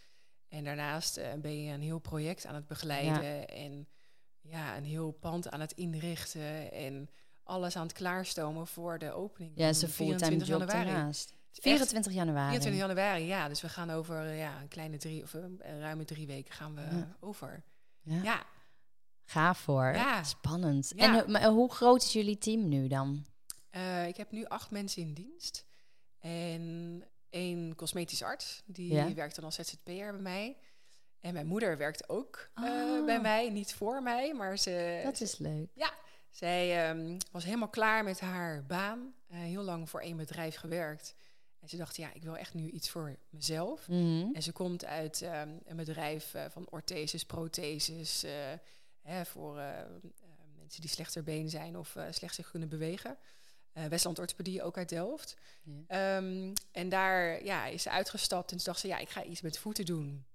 En daarnaast ben je een heel project aan het begeleiden en ja, een heel pand aan het inrichten en alles aan het klaarstomen voor de opening. Ja, ze 24 januari. Daarnaast. 24 januari. 24 januari, ja. Dus we gaan over ja, een kleine drie of een ruime drie weken gaan we over. Ja. ja. Gaaf voor. Ja. Spannend. En maar, hoe groot is jullie team nu dan? Uh, ik heb nu acht mensen in dienst. En één cosmetisch arts. Die werkt dan als ZZP'er bij mij. En mijn moeder werkt ook uh, bij mij, niet voor mij, maar ze... Dat is leuk. Ja, zij um, was helemaal klaar met haar baan. Uh, heel lang voor één bedrijf gewerkt. En ze dacht, ja, ik wil echt nu iets voor mezelf. Mm En ze komt uit um, een bedrijf uh, van ortheses, protheses... Hè, voor mensen die slechter been zijn of slecht zich kunnen bewegen. Westland Orthopedie, ook uit Delft. Ja. Um, en daar ja, is ze uitgestapt en ze dacht ze, ja, ik ga iets met voeten doen.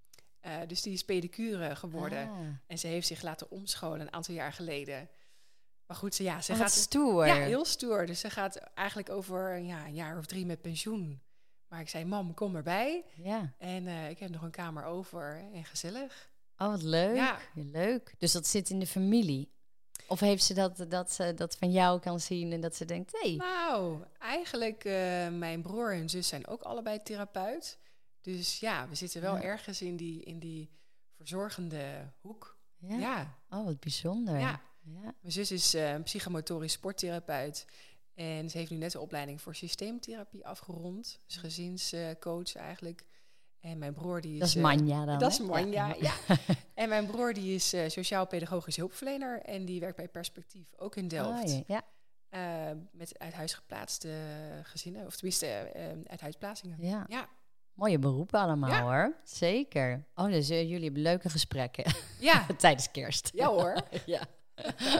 Uh, dus die is pedicure geworden. Ah. En ze heeft zich laten omscholen een aantal jaar geleden. Maar goed, ze, ja, ze oh, gaat... stoer. Ja, heel stoer. Dus ze gaat eigenlijk over ja, een jaar of drie met pensioen. Maar ik zei, mam, kom erbij. Ja. En uh, ik heb nog een kamer over en gezellig. Oh, wat leuk. Ja. Leuk. Dus dat zit in de familie. Of heeft ze dat, dat ze dat van jou kan zien en dat ze denkt, hé. Hey. Nou, eigenlijk, uh, mijn broer en zus zijn ook allebei therapeut. Dus ja, we zitten wel ergens in die, in die verzorgende hoek. Ja. ja. Oh, wat bijzonder. Ja. ja. Mijn zus is uh, psychomotorisch sporttherapeut. En ze heeft nu net de opleiding voor systeemtherapie afgerond. Dus gezinscoach eigenlijk. En mijn broer die is... Dat is Manja dan, Dat is Manja, ja. en mijn broer die is uh, sociaal-pedagogisch hulpverlener. En die werkt bij Perspectief, ook in Delft. Oh, ja. Met uit huis geplaatste gezinnen. Of tenminste, uit huisplaatsingen. Ja. Mooie beroepen allemaal hoor. Zeker. Oh, dus uh, jullie hebben leuke gesprekken. Ja. Tijdens kerst. Ja hoor. ja.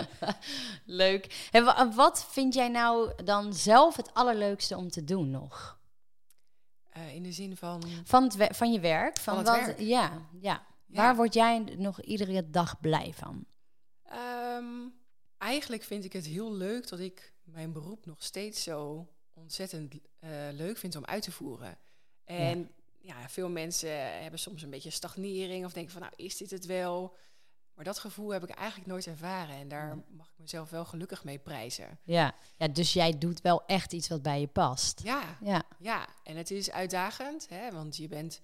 Leuk. En wat vind jij nou dan zelf het allerleukste om te doen nog? Uh, in de zin van... Van, het van je werk? Van, wat, werk? Ja, ja. Waar word jij nog iedere dag blij van? Um, eigenlijk vind ik het heel leuk dat ik mijn beroep nog steeds zo ontzettend uh, leuk vind om uit te voeren. En ja. veel mensen hebben soms een beetje stagnering of denken van nou is dit het wel? Maar dat gevoel heb ik eigenlijk nooit ervaren en daar mag ik mezelf wel gelukkig mee prijzen. Ja. ja, dus jij doet wel echt iets wat bij je past. Ja, ja. ja. en het is uitdagend, hè, want je bent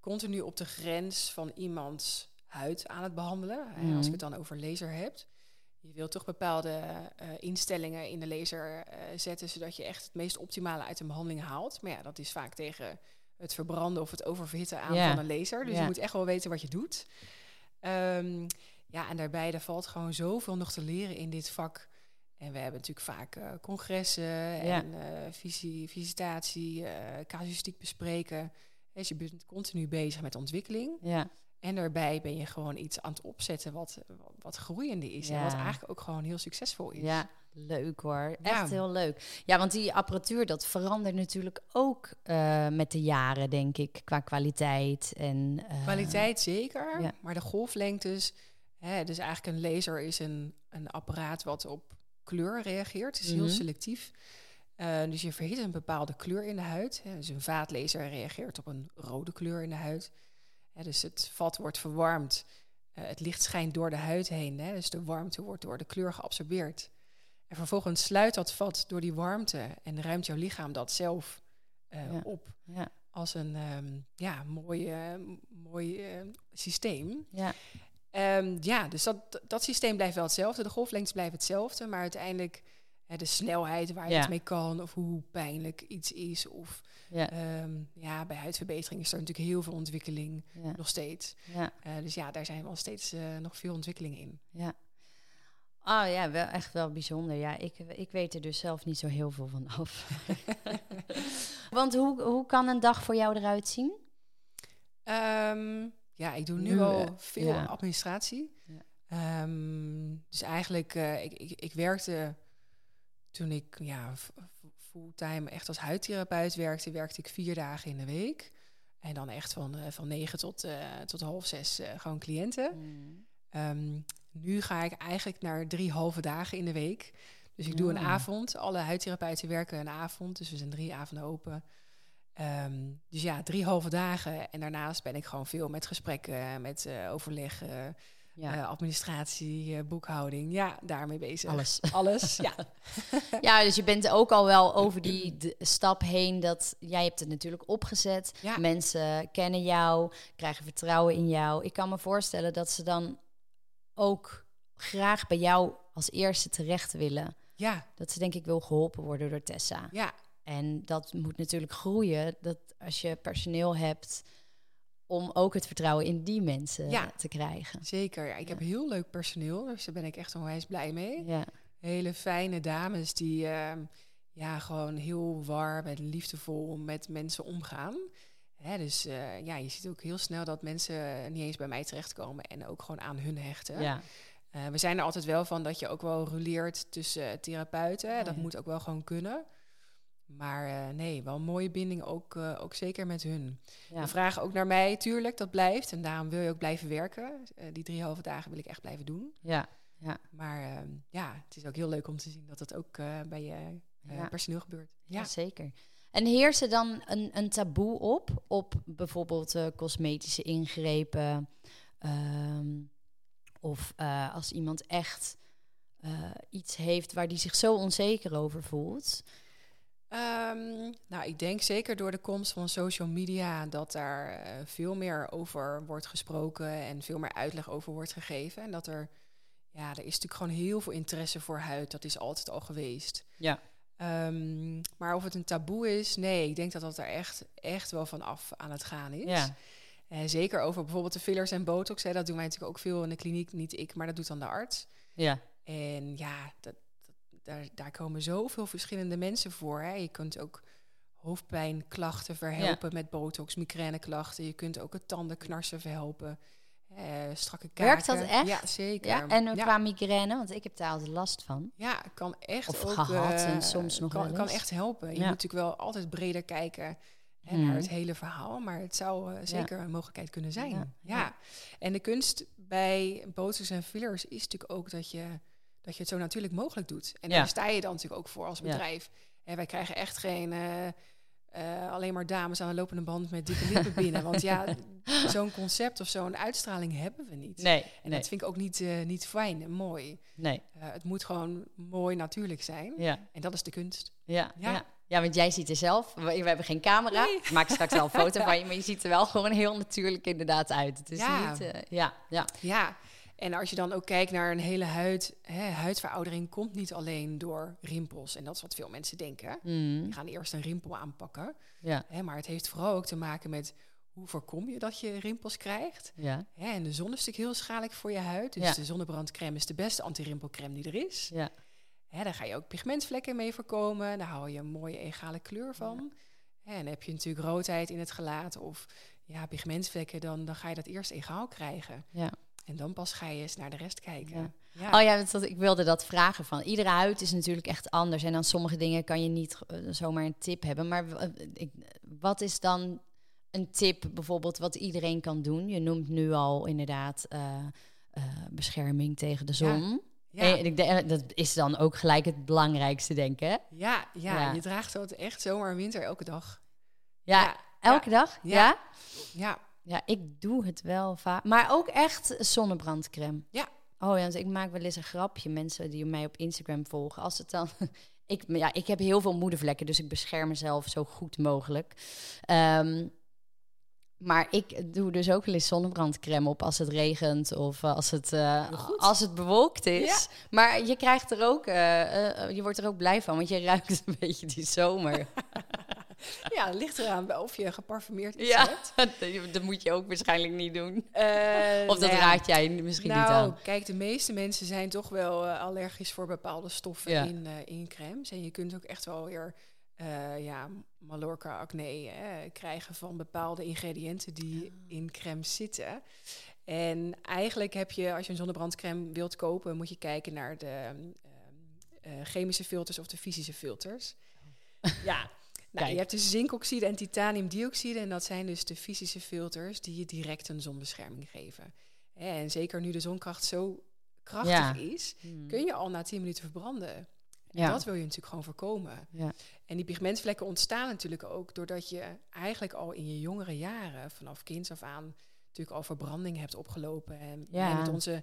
continu op de grens van iemands huid aan het behandelen. Als ik het dan over laser hebt. Je wilt toch bepaalde uh, instellingen in de laser uh, zetten, zodat je echt het meest optimale uit een behandeling haalt. Maar ja, dat is vaak tegen het verbranden of het oververhitten aan van een laser. Dus je moet echt wel weten wat je doet. Um, ja, en daarbij, er valt gewoon zoveel nog te leren in dit vak. En we hebben natuurlijk vaak uh, congressen en visie, visitatie, casuïstiek bespreken. Dus je bent continu bezig met ontwikkeling. Ja. En daarbij ben je gewoon iets aan het opzetten wat, wat groeiende is. En wat eigenlijk ook gewoon heel succesvol is. Ja, leuk hoor. Echt heel leuk. Ja, want die apparatuur, dat verandert natuurlijk ook uh, met de jaren, denk ik, qua kwaliteit. En, uh, kwaliteit zeker, ja. maar de golflengtes... Hè, dus eigenlijk een laser is een, een apparaat wat op kleur reageert. Het is heel mhm. selectief. Uh, dus je verhit een bepaalde kleur in de huid. Hè. Dus een vaatlaser reageert op een rode kleur in de huid dus het vat wordt verwarmd. Uh, het licht schijnt door de huid heen. Hè, dus de warmte wordt door de kleur geabsorbeerd. En vervolgens sluit dat vat door die warmte en ruimt jouw lichaam dat zelf uh, op. Ja. Als een um, ja, mooi, uh, mooi systeem. Ja. Um, ja, dus dat, dat systeem blijft wel hetzelfde. De golflengtes blijven hetzelfde. Maar uiteindelijk de snelheid waar je het mee kan, of hoe pijnlijk iets is. Of ja, ehm, ja bij huidverbetering is er natuurlijk heel veel ontwikkeling nog steeds. Ja. Uh, dus ja, daar zijn wel steeds uh, nog veel ontwikkelingen in. Ja. Oh ja, wel echt wel bijzonder. Ja, ik, ik weet er dus zelf niet zo heel veel van af. Want hoe, hoe kan een dag voor jou eruit zien? Um, Ja, ik doe nu Nu, al eh, veel ja. administratie. Ja. Ehm, dus eigenlijk, eh, ik, ik, ik werkte toen ik ja, fulltime echt als huidtherapeut werkte, werkte ik vier dagen in de week. En dan echt van, eh, van negen tot, eh, tot half zes eh, gewoon cliënten. Mm. Ehm, nu ga ik eigenlijk naar drie halve dagen in de week. Dus ik doe een Oh. avond. Alle huidtherapeuten werken een avond. Dus we zijn drie avonden open. Ehm, dus ja, drie halve dagen. En daarnaast ben ik gewoon veel met gesprekken, met overleggen, Ja, eh, administratie, eh, boekhouding. Ja, daarmee bezig. alles. Alles, ja. Ja, dus je bent ook al wel over die stap heen dat jij hebt het natuurlijk opgezet. Ja. Mensen kennen jou, krijgen vertrouwen in jou. Ik kan me voorstellen dat ze dan ook graag bij jou als eerste terecht willen. Ja, Dat ze denk ik wil geholpen worden door Tessa. ja, En dat moet natuurlijk groeien. Dat als je personeel hebt om ook het vertrouwen in die mensen Ja. te krijgen. zeker. Ja, ik heb heel leuk personeel, dus daar ben ik echt onwijs blij mee. Ja, Hele fijne dames die ehm, ja, gewoon heel warm en liefdevol met mensen omgaan. Hè, dus eh, ja, je ziet ook heel snel dat mensen niet eens bij mij terechtkomen en ook gewoon aan hun hechten. ja. Eh, we zijn er altijd wel van dat je ook wel ruleert tussen therapeuten. Dat moet ook wel gewoon kunnen. Maar eh, nee, wel een mooie binding ook, eh, ook zeker met hun. ja. De vragen ook naar mij, tuurlijk, dat blijft. En daarom wil je ook blijven werken. Eh, die drie halve dagen wil ik echt blijven doen. ja. Maar ehm, ja, het is ook heel leuk om te zien dat dat ook bij je Ja. personeel gebeurt. Ja, Ja. zeker. En heerst er dan een, een taboe op, op bijvoorbeeld cosmetische ingrepen? ehm, of als iemand echt iets heeft waar die zich zo onzeker over voelt? Ehm, nou, ik denk zeker door de komst van social media dat daar eh, veel meer over wordt gesproken en veel meer uitleg over wordt gegeven. En dat er, ja, er is natuurlijk gewoon heel veel interesse voor huid. Dat is altijd al geweest. Ja. Ehm, maar of het een taboe is, nee, ik denk dat dat er echt, echt wel van af aan het gaan is. Ja, Eh, zeker over bijvoorbeeld de fillers en botox. Hè, dat doen wij natuurlijk ook veel in de kliniek. Niet ik, maar dat doet dan de arts. ja, En ja, dat- daar, daar komen zoveel verschillende mensen voor. Hè. Je kunt ook hoofdpijnklachten verhelpen met botox, migraineklachten. Je kunt ook het tandenknarsen verhelpen. Eh, strakke kaken. Werkt dat echt? Ja, zeker. ja. En ja. qua migraine, want ik heb daar altijd last van. Ja, kan echt Of ook... gehad eh, en soms nog kan, wel kan echt helpen. Je Ja. moet natuurlijk wel altijd breder kijken hè, naar het hele verhaal. Maar het zou eh, zeker een mogelijkheid kunnen zijn. Ja, Ja, ja. En de kunst bij botox en fillers is natuurlijk ook dat je, dat je het zo natuurlijk mogelijk doet. En Ja. daar sta je dan natuurlijk ook voor als bedrijf. En wij krijgen echt geen... eh, eh, alleen maar dames aan de lopende band met dikke lippen binnen. Want ja, zo'n concept of zo'n uitstraling hebben we niet. Nee, En nee, dat vind ik ook niet, eh, niet fijn en mooi. nee. Het moet gewoon mooi natuurlijk zijn. Ja, En dat is de kunst. ja, ja. Ja. ja. want jij ziet er zelf, we, we hebben geen camera. Nee. Ik maak straks wel een foto van je, maar je ziet er wel gewoon heel natuurlijk inderdaad uit. Het is Ja. niet, ja, ja. Ja, en als je dan ook kijkt naar een hele huid, hè, huidveroudering komt niet alleen door rimpels. En dat is wat veel mensen denken. Mm, Die gaan eerst een rimpel aanpakken. ja, Hè, maar het heeft vooral ook te maken met hoe voorkom je dat je rimpels krijgt. ja, Hè, en de zon is natuurlijk heel schadelijk voor je huid. Dus Ja. de zonnebrandcrème is de beste antirimpelcrème die er is. ja. Hè, daar ga je ook pigmentvlekken mee voorkomen. Daar hou je een mooie egale kleur van. En heb je natuurlijk roodheid in het gelaat of ja, pigmentvlekken, dan, dan ga je dat eerst egaal krijgen. ja. En dan pas ga je eens naar de rest kijken. Ja. Oh ja, dat, dat- ik wilde dat vragen van. Iedere huid is natuurlijk echt anders. En dan sommige dingen kan je niet eh, zomaar een tip hebben. Maar ik, wat is dan een tip bijvoorbeeld wat iedereen kan doen? Je noemt nu al inderdaad eh, eh, bescherming tegen de zon. ja. En ik denk, dat is dan ook gelijk het belangrijkste, denk ik. Ja, ja, Ja. je draagt het echt zomaar en winter elke dag. Ja, Ja, elke dag? Ja. Ja. Ja. Ik doe het wel vaak. Maar ook echt zonnebrandcrème. Ja. Oh ja, want ik maak wel eens een grapje. Mensen die mij op Instagram volgen. Als het dan... ik, ja, ik heb heel veel moedervlekken, dus ik bescherm mezelf zo goed mogelijk. Ehm, maar ik doe dus ook wel eens zonnebrandcrème op als het regent of eh, als het, eh, als het bewolkt is. Maar je krijgt er ook, eh, je wordt er ook blij van, want je ruikt een beetje die zomer. ja het ligt eraan of je geparfumeerd iets ja, hebt. dat moet je ook waarschijnlijk niet doen. Eh, Of dat nou raad jij misschien nou, niet aan. kijk, de meeste mensen zijn toch wel eh, allergisch voor bepaalde stoffen Ja. in, eh, in crèmes. En je kunt ook echt wel weer ja, Mallorca acne krijgen van bepaalde ingrediënten die in crème zitten. En eigenlijk heb je, als je een zonnebrandcrème wilt kopen, moet je kijken naar de ehm, eh, chemische filters of de fysische filters. Ja, nou, Kijk. je hebt dus zinkoxide en titaniumdioxide. En dat zijn dus de fysische filters die je direct een zonbescherming geven. En zeker nu de zonkracht zo krachtig Ja. is, Hmm. kun je al na 10 minuten verbranden. En Ja. dat wil je natuurlijk gewoon voorkomen. Ja. En die pigmentvlekken ontstaan natuurlijk ook doordat je eigenlijk al in je jongere jaren, vanaf kinds af aan, natuurlijk al verbranding hebt opgelopen. En Ja. met onze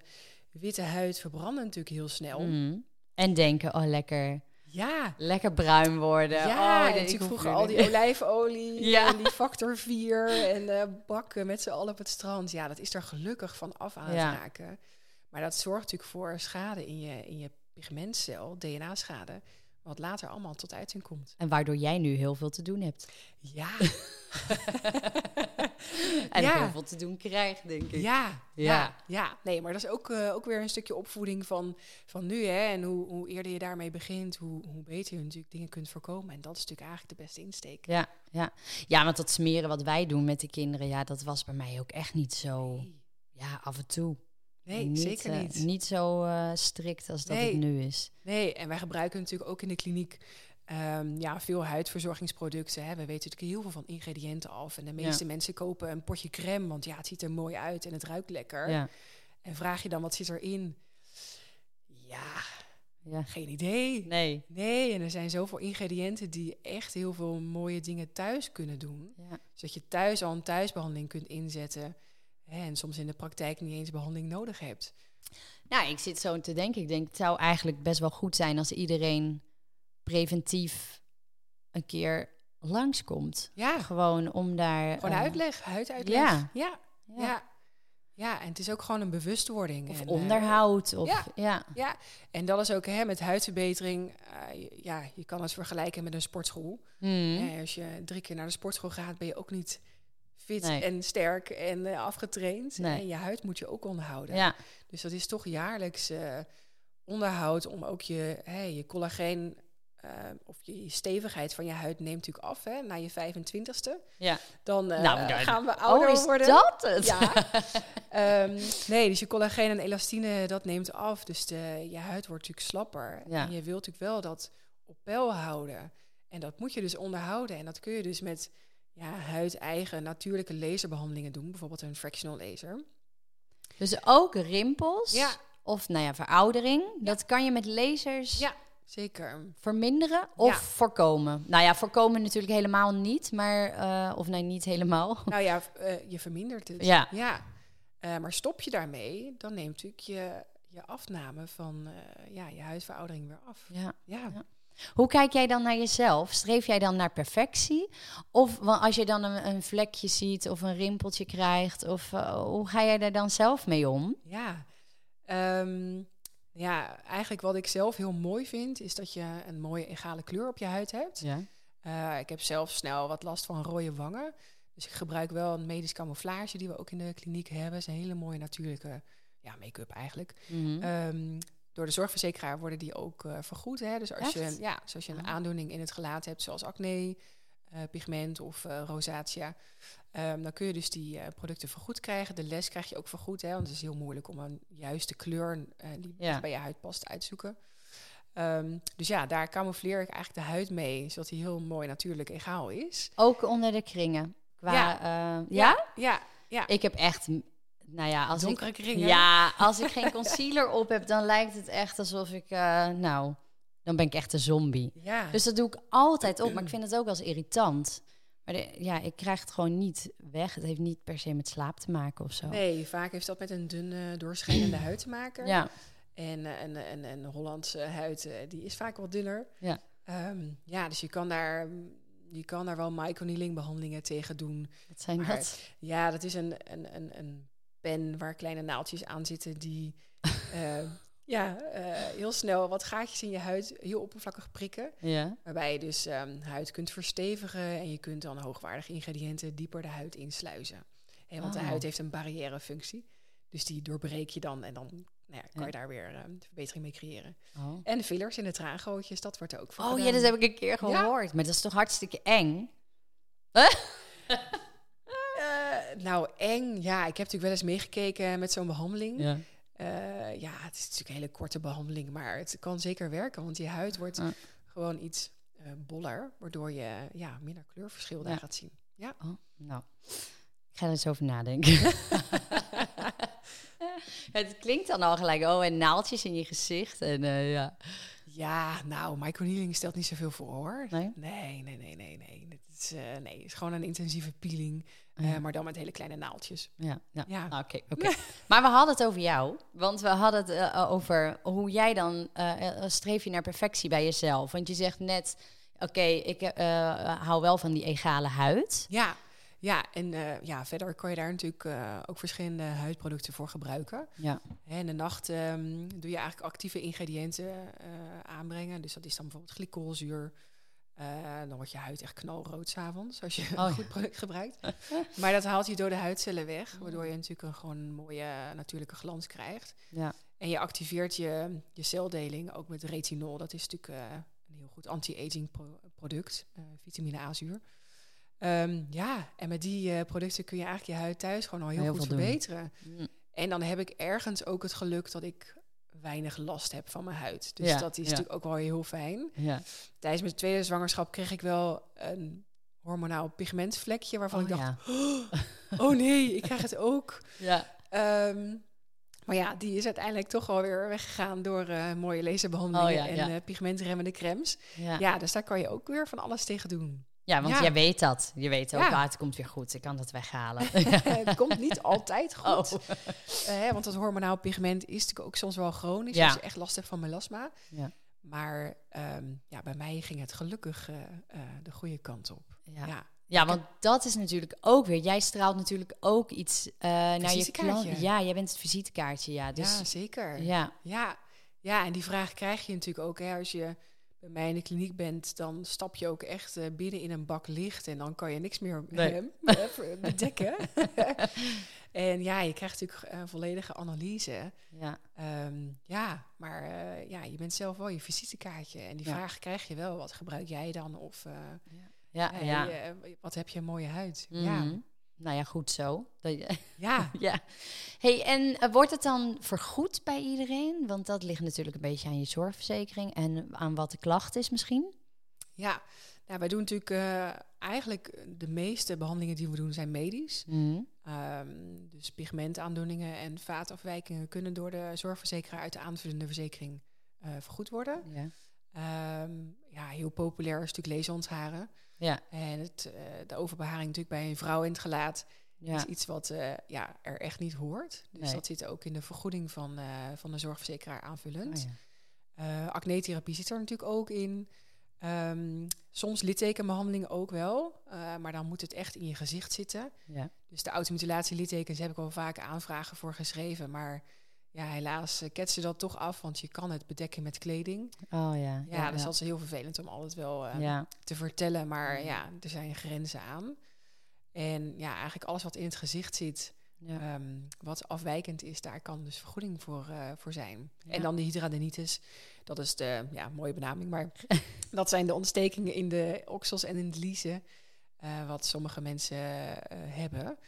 witte huid verbranden natuurlijk heel snel. Hmm. En denken, oh lekker, Ja, lekker bruin worden. ja, oh, en natuurlijk vroeger al die olijfolie Ja. en die factor 4 en eh, bakken met z'n allen op het strand. Ja, dat is er gelukkig van af aan Ja. het raken. Maar dat zorgt natuurlijk voor schade in je, in je pigmentcel, DNA-schade, wat later allemaal tot uiting komt. En waardoor jij nu heel veel te doen hebt. Ja, En Ja. heel veel te doen krijgt, denk ik. ja, Ja. ja, ja. Nee, maar dat is ook, eh, ook weer een stukje opvoeding van, van nu. Hè? En hoe, hoe eerder je daarmee begint, hoe, hoe beter je natuurlijk dingen kunt voorkomen. En dat is natuurlijk eigenlijk de beste insteek. Ja, ja. ja, want dat smeren wat wij doen met de kinderen, ja, dat was bij mij ook echt niet zo. Nee, Ja, af en toe. Nee niet, zeker eh, niet. niet zo eh, strikt als dat Nee. het nu is. Nee, en wij gebruiken natuurlijk ook in de kliniek ehm, ja, veel huidverzorgingsproducten. Hè. We weten natuurlijk heel veel van ingrediënten af. En de meeste mensen kopen een potje crème, want ja, het ziet er mooi uit en het ruikt lekker. Ja, En vraag je dan wat zit erin? Ja, ja. geen idee. Nee. Nee, en er zijn zoveel ingrediënten die echt heel veel mooie dingen thuis kunnen doen. Ja. Zodat je thuis al een thuisbehandeling kunt inzetten. En soms in de praktijk niet eens behandeling nodig hebt. Nou, ik zit zo te denken. Ik denk, het zou eigenlijk best wel goed zijn als iedereen preventief een keer langskomt. Ja, Gewoon om daar... gewoon eh, uitleg, huiduitleg. ja. ja, Ja. ja. Ja, en het is ook gewoon een bewustwording. Of en, eh, onderhoud. Of, ja. ja. ja, en dat is ook hè, met huidverbetering. eh, je- ja, je kan het vergelijken met een sportschool. Hmm. Als je drie keer naar de sportschool gaat, ben je ook niet fit Nee. en sterk en eh, afgetraind. Nee. En je huid moet je ook onderhouden. ja. Dus dat is toch jaarlijks eh, onderhoud om ook je, hè, je collageen eh, of je, stevigheid van je huid neemt natuurlijk af hè, na je 25ste. ja. Dan Nou, gaan we ouder Oh, is worden. dat het? Ja. Ehm, nee, dus je collageen en elastine, dat neemt af. Dus de, je huid wordt natuurlijk slapper. Ja. En je wilt natuurlijk wel dat op peil houden. En dat moet je dus onderhouden. En dat kun je dus met ja, huid-eigen natuurlijke laserbehandelingen doen. Bijvoorbeeld een fractional laser. Dus ook rimpels Ja. of nou ja, veroudering. Dat kan je met lasers Ja, zeker. verminderen of voorkomen. Nou ja, voorkomen natuurlijk helemaal niet, maar eh, of nee, niet helemaal. Nou ja, eh, je vermindert het. Ja. ja. Eh, maar stop je daarmee, dan neemt natuurlijk je, je afname van ja, je huidveroudering weer af. Ja. Ja. Hoe kijk jij dan naar jezelf? Streef jij dan naar perfectie? Of als je dan een, een vlekje ziet of een rimpeltje krijgt, of eh, hoe ga jij daar dan zelf mee om? Ja. Ehm, ja, eigenlijk wat ik zelf heel mooi vind, is dat je een mooie egale kleur op je huid hebt. Ja. Eh, ik heb zelf snel wat last van rode wangen. Dus ik gebruik wel een medisch camouflage die we ook in de kliniek hebben. Het is een hele mooie natuurlijke ja, make-up eigenlijk. Ehm, door de zorgverzekeraar worden die ook eh, vergoed. Hè? Dus als je, ja, dus als je een Ah. aandoening in het gelaat hebt, zoals acne, eh, pigment of rosacea, ehm, dan kun je dus die producten vergoed krijgen. De les krijg je ook vergoed, hè? want het is heel moeilijk om een juiste kleur die Ja. bij je huid past uit te zoeken. Ehm, dus ja, daar camoufleer ik eigenlijk de huid mee, zodat die heel mooi natuurlijk egaal is. Ook onder de kringen. Qua, Ja. ja. ja? Ja, ja. Ik heb echt, nou ja, als ik kringen. Ja, als ik geen concealer op heb, dan lijkt het echt alsof ik, eh, nou, dan ben ik echt een zombie. ja. Dus dat doe ik altijd op, maar ik vind het ook wel eens irritant. Maar de- ja, ik krijg het gewoon niet weg. Het heeft niet per se met slaap te maken of zo. Nee, vaak heeft dat met een dunne, doorschijnende huid te maken. Ja, En eh, een, een, een Hollandse huid, eh, die is vaak wat dunner. Ja. Ehm, ja, dus je kan daar, je kan daar wel microneedling behandelingen tegen doen. wat zijn Maar- dat? Ja, dat is een, een, een, een pen waar kleine naaldjes aan zitten die eh, ja, eh, heel snel wat gaatjes in je huid heel oppervlakkig prikken. Ja. Waarbij je dus ehm, huid kunt verstevigen en je kunt dan hoogwaardige ingrediënten dieper de huid insluizen. Hè, want de Oh. huid heeft een barrièrefunctie. Dus die doorbreek je dan en dan nou ja, kan je daar weer ehm, verbetering mee creëren. Oh. En de fillers in de traangootjes, dat wordt er ook voor Oh ja, dat heb ik een keer Ja. gehoord. Maar dat is toch hartstikke eng? Nou, eng. Ja, ik heb natuurlijk wel eens meegekeken met zo'n behandeling. Ja. Eh, ja, het is natuurlijk een hele korte behandeling, maar het kan zeker werken, want je huid wordt Ja. gewoon iets eh, boller, waardoor je ja, minder kleurverschil daar Ja. gaat zien. Ja. Oh, nou, ik ga er eens over nadenken. het klinkt dan al gelijk, oh, en naaltjes in je gezicht. En eh, ja. Ja, nou, microneedling stelt niet zoveel voor hoor. Nee? Nee, nee, nee, nee, nee. Het is, nee, het is gewoon een intensieve peeling, eh, maar dan met hele kleine naaltjes. Ja, ja. Ja. Nou, oké. oké. maar we hadden het over jou. Want we hadden het eh, over hoe jij dan eh, eh, streef je naar perfectie bij jezelf. Want je zegt net, oké, ik eh, hou wel van die egale huid. Ja, ja en eh, ja, verder kan je daar natuurlijk eh, ook verschillende huidproducten voor gebruiken. Ja. Hè, In de nacht ehm, doe je eigenlijk actieve ingrediënten eh, aanbrengen. Dus dat is dan bijvoorbeeld glycolzuur. Eh, dan wordt je huid echt knalrood s'avonds als je Oh, een goed product gebruikt. maar dat haalt je dode huidcellen weg, waardoor je natuurlijk een gewoon een mooie natuurlijke glans krijgt. Ja. En je activeert je, je celdeling ook met retinol. Dat is natuurlijk eh, een heel goed anti-aging pro- product, eh, vitamine A-zuur. Ehm, ja, en met die producten kun je eigenlijk je huid thuis gewoon al heel, Heel goed doen. verbeteren. Mm. En dan heb ik ergens ook het geluk dat ik weinig last heb van mijn huid. Dus Ja, dat is ja. natuurlijk ook wel heel fijn. Ja. Tijdens mijn tweede zwangerschap kreeg ik wel een hormonaal pigmentvlekje waarvan Oh, ik dacht, ja. oh nee, ik krijg het ook. Ja. Ehm, maar ja, die is uiteindelijk toch wel weer weggegaan door eh, mooie laserbehandelingen Oh, en eh, pigmentremmende crèmes. Ja. Ja. dus daar kan je ook weer van alles tegen doen. Ja, want Ja. jij weet dat. Je weet ook, Ja. ah, het komt weer goed. Ik kan dat weghalen. het komt niet altijd goed. Oh. Eh, hè, want dat hormonaal pigment is natuurlijk ook soms wel chronisch. Ja. Je echt last hebt van melasma. Ja. Maar ehm, ja, bij mij ging het gelukkig eh, eh, de goede kant op. Ja. Ja. Want dat is natuurlijk ook weer. Jij straalt natuurlijk ook iets eh naar je klant. Ja, jij bent het visitekaartje. Ja, dus ja, zeker. ja. Ja. ja, en die vraag krijg je natuurlijk ook. Hè, als je bij mij in de kliniek bent, dan stap je ook echt eh, binnen in een bak licht. En dan kan je niks meer Nee. eh, eh, bedekken. en ja, je krijgt natuurlijk een volledige analyse. ja. Ehm, ja, maar eh, ja, je bent zelf wel je visitekaartje. En die Ja. vraag krijg je wel. Wat gebruik jij dan? Of eh, Ja, hey, ja. eh, wat heb je een mooie huid? Ja, Mhm. Nou ja, goed zo. Ja. ja. Hey, en eh, wordt het dan vergoed bij iedereen? Want dat ligt natuurlijk een beetje aan je zorgverzekering en aan wat de klacht is misschien. ja. Nou, wij doen natuurlijk eh, eigenlijk de meeste behandelingen die we doen zijn medisch. Mhm. Ehm, dus pigmentaandoeningen en vaatafwijkingen kunnen door de zorgverzekeraar uit de aanvullende verzekering eh, vergoed worden. Ja. Ehm, ja, heel populair is natuurlijk laserontharen. Ja. En het, eh, de overbeharing natuurlijk bij een vrouw in het gelaat Ja. is iets wat eh, ja, er echt niet hoort. Dus Nee. dat zit ook in de vergoeding van, eh, van de zorgverzekeraar aanvullend. Oh, ja. Acne-therapie zit er natuurlijk ook in. Ehm, soms littekenbehandelingen ook wel, maar dan moet het echt in je gezicht zitten. Ja. Dus de automutilatie littekens heb ik al vaak aanvragen voor geschreven, maar ja, helaas uh, ketsen dat toch af, want je kan het bedekken met kleding. Oh ja. Ja, dat is heel vervelend om altijd wel eh, ja. te vertellen, maar ja, er zijn grenzen aan. En ja, eigenlijk alles wat in het gezicht zit, Ja. Ehm, wat afwijkend is, daar kan dus vergoeding voor, eh, voor zijn. Ja. En dan de hydradenitis, dat is de ja, mooie benaming, maar dat zijn de ontstekingen in de oksels en in de liezen, eh, wat sommige mensen eh, hebben.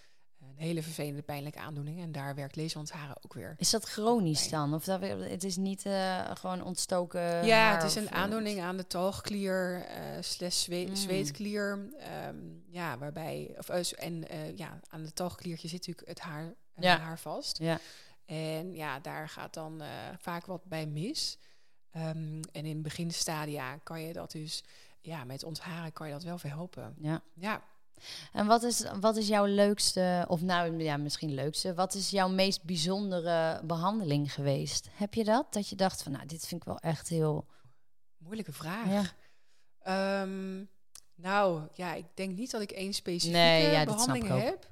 Hele vervelende pijnlijke aandoening en daar werkt laserontharen ook weer. Is dat chronisch dan? Of dat, het is niet eh, gewoon ontstoken ja, het is een eh, aandoening aan de talgklier eh slash Mm. zweetklier. ehm, ja, waarbij, of, eh, en ja, aan de talgkliertje zit natuurlijk het haar, Ja. haar vast. Ja. En ja, daar gaat dan vaak wat bij mis. Ehm, en in beginstadia kan je dat dus, ja, met ontharen kan je dat wel verhelpen. ja. Ja, En wat is, wat is jouw leukste, of nou ja, misschien leukste, wat is jouw meest bijzondere behandeling geweest? Heb je dat? Dat je dacht van, nou, dit vind ik wel echt heel. moeilijke vraag. Ja. Ehm, nou, ja, ik denk niet dat ik één specifieke Nee, ja, behandeling heb.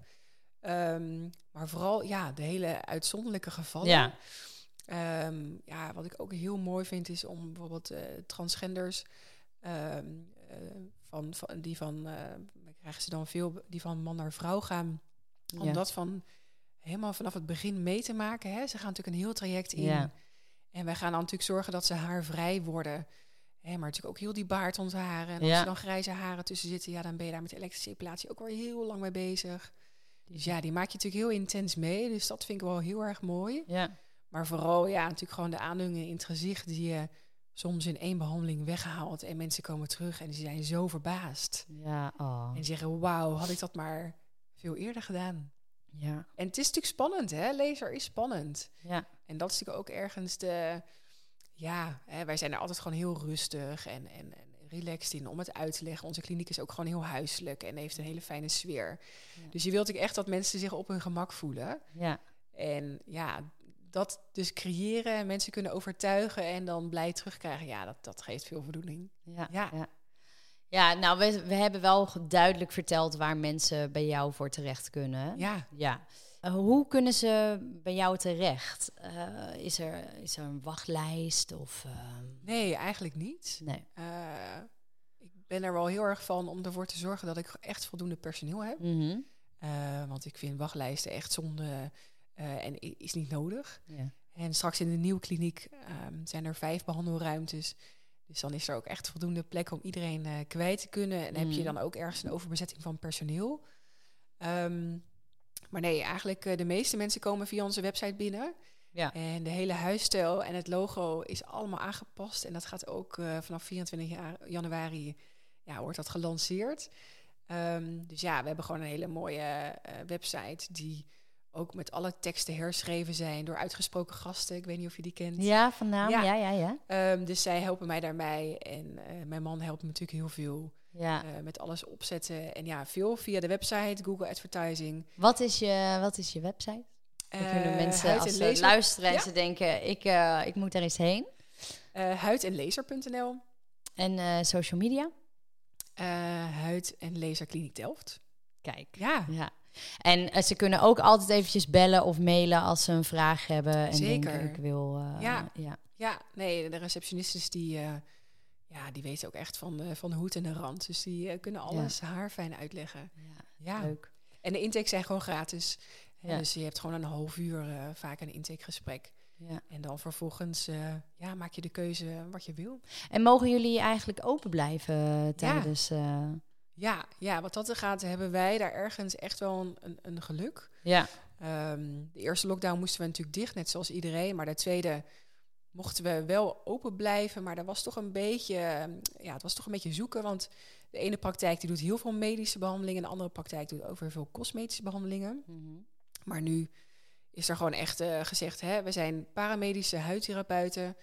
Ehm, maar vooral, ja, de hele uitzonderlijke gevallen. Ja. Ehm, ja, wat ik ook heel mooi vind is om bijvoorbeeld eh, transgenders eh, van, van die van eh, krijgen ze dan veel die van man naar vrouw gaan, om Ja. dat van helemaal vanaf het begin mee te maken. Hè. Ze gaan natuurlijk een heel traject in. Ja. En wij gaan dan natuurlijk zorgen dat ze haarvrij worden. Hè, maar natuurlijk ook heel die baard ontharen. En als Ja. er dan grijze haren tussen zitten, ja, dan ben je daar met elektrische epilatie ook weer heel lang mee bezig. Dus ja, die maak je natuurlijk heel intens mee. Dus dat vind ik wel heel erg mooi. Ja. Maar vooral, ja, natuurlijk gewoon de aandoeningen in het gezicht die je soms in één behandeling weghaalt. En mensen komen terug en die zijn zo verbaasd. Ja, oh. En zeggen, wauw, had ik dat maar veel eerder gedaan. Ja. En het is natuurlijk spannend, hè? Laser is spannend. Ja. En dat is natuurlijk ook ergens de... Ja, hè, wij zijn er altijd gewoon heel rustig en, en, en relaxed in om het uit te leggen. Onze kliniek is ook gewoon heel huiselijk en heeft een hele fijne sfeer. Ja. Dus je wilt natuurlijk echt dat mensen zich op hun gemak voelen. Ja. En ja, dat dus creëren en mensen kunnen overtuigen en dan blij terugkrijgen. Ja, dat, dat geeft veel voldoening. Ja. Ja. ja. Ja, nou, we, we hebben wel duidelijk verteld waar mensen bij jou voor terecht kunnen. Ja, Ja. Eh, hoe kunnen ze bij jou terecht? Eh, is, er, is er een wachtlijst of... ehm, nee, eigenlijk niet. nee. Eh, ik ben er wel heel erg van om ervoor te zorgen dat ik echt voldoende personeel heb. Mhm. Want ik vind wachtlijsten echt zonde eh, en is niet nodig. Ja. En straks in de nieuwe kliniek ehm, zijn er vijf behandelruimtes. Dus dan is er ook echt voldoende plek om iedereen eh, kwijt te kunnen. En heb je Mhm. dan ook ergens een overbezetting van personeel. Ehm, maar nee, eigenlijk uh, de meeste mensen komen via onze website binnen. Ja. En de hele huisstijl en het logo is allemaal aangepast. En dat gaat ook uh, vanaf 24 jaar, januari ja, wordt dat gelanceerd. Um, dus ja, we hebben gewoon een hele mooie website die ook met alle teksten herschreven zijn door uitgesproken gasten. Ik weet niet of je die kent. Ja, van naam. Ja, ja, ja. ja. Um, dus zij helpen mij daarbij. En uh, mijn man helpt me natuurlijk heel veel. Ja. Uh, met alles opzetten. En ja, veel via de website, Google Advertising. Wat is je, wat is je website? Dan Uh, kunnen mensen als ze luisteren en ja. ze denken, ik, uh, ik moet er eens heen. Uh, huidenlaser.nl En uh, social media? huid- en laserkliniek Delft. Kijk. Ja. ja. En uh, ze kunnen ook altijd eventjes bellen of mailen als ze een vraag hebben. En Zeker. Denken, ik wil. Uh, ja. ja. Ja, nee, de receptionistes die, uh, ja, die weten ook echt van, uh, van de hoed en de rand. Dus die kunnen alles ja. haarfijn uitleggen. Ja, ja, leuk. En de intakes zijn gewoon gratis. Ja. Dus je hebt gewoon een half uur vaak een intakegesprek. Ja. En dan vervolgens uh, ja, maak je de keuze wat je wil. En mogen jullie eigenlijk open blijven tijdens... Ja. Ja, ja, wat dat er gaat, hebben wij daar ergens echt wel een, een, een geluk. Ja. Um, de eerste lockdown moesten we natuurlijk dicht, net zoals iedereen. Maar de tweede mochten we wel open blijven. Maar dat was toch een beetje, ja, het was toch een beetje zoeken. Want de ene praktijk die doet heel veel medische behandelingen. En de andere praktijk doet ook weer veel cosmetische behandelingen. Mm -hmm. Maar nu is er gewoon echt uh, gezegd, hè, we zijn paramedische huidtherapeuten.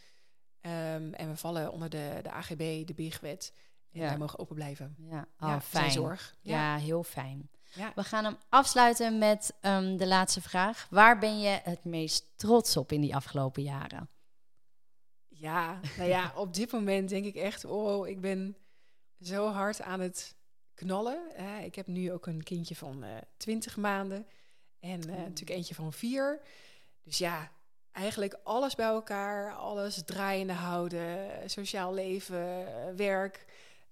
Um, en we vallen onder de, de AGB, de BIG-wet. En ja. wij mogen open blijven. Ja, oh, fijn. zorg. Ja. ja, heel fijn. We gaan hem afsluiten met um, de laatste vraag. Waar ben je het meest trots op in die afgelopen jaren? Ja, nou ja, op dit moment denk ik echt, oh, ik ben zo hard aan het knallen. Uh, ik heb nu ook een kindje van uh, 20 maanden en uh, mm. natuurlijk eentje van vier. Dus ja, eigenlijk alles bij elkaar, alles draaiende houden, sociaal leven, werk.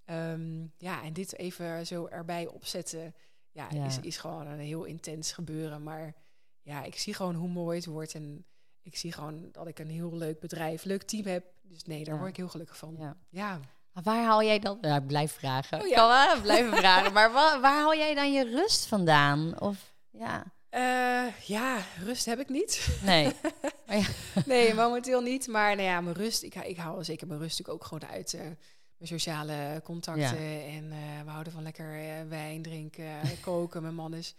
Um, ja, en dit even zo erbij opzetten, ja, ja, Is, is gewoon een heel intens gebeuren. Maar ja, ik zie gewoon hoe mooi het wordt en ik zie gewoon dat ik een heel leuk bedrijf, leuk team heb. Dus nee, daar ja. word ik heel gelukkig van. Ja. ja. Waar haal jij dan? Ja, ik blijf vragen. Oh, ja. kan wel blijven vragen. Maar waar, waar haal jij dan je rust vandaan? Of ja. Uh, ja, rust heb ik niet. Nee. Oh, nee, momenteel niet. Maar nou ja, mijn rust, ik, ik haal zeker mijn rust natuurlijk ook gewoon uit uh, mijn sociale contacten. Ja. En uh, we houden van lekker wijn drinken, koken. Mijn man is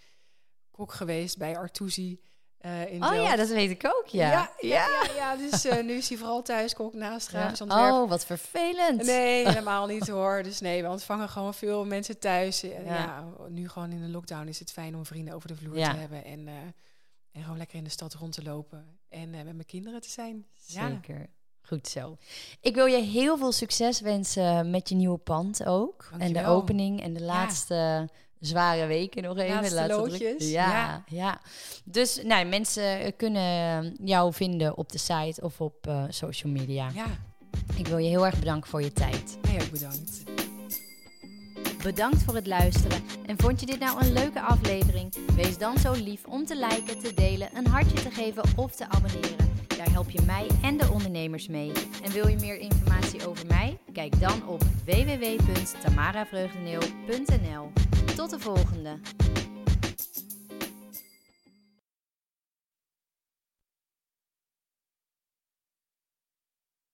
kok geweest bij Artusi. In oh Delft. ja, dat weet ik ook, ja. Ja, ja, ja, ja dus nu is hij vooral thuis, kok naast ontwerp. Oh, wat vervelend. Nee, helemaal niet hoor. Dus nee, we ontvangen gewoon veel mensen thuis. En ja. nu gewoon in de lockdown is het fijn om vrienden over de vloer te hebben. En, en gewoon lekker in de stad rond te lopen. En met mijn kinderen te zijn. Zeker. Goed zo. Ik wil je heel veel succes wensen met je nieuwe pand ook. Dankjewel. En de opening en de laatste zware weken nog even. Laatste, laatste loodjes. Ja, ja, ja. Dus nou, mensen kunnen jou vinden op de site of op uh, social media. Ja. Ik wil je heel erg bedanken voor je tijd. Jij ook bedankt. Bedankt voor het luisteren. En vond je dit nou een leuke aflevering? Wees dan zo lief om te liken, te delen, een hartje te geven of te abonneren. Daar help je mij en de ondernemers mee. En wil je meer informatie over mij? Kijk dan op www.tamaravreugdeneel.nl. Tot de volgende!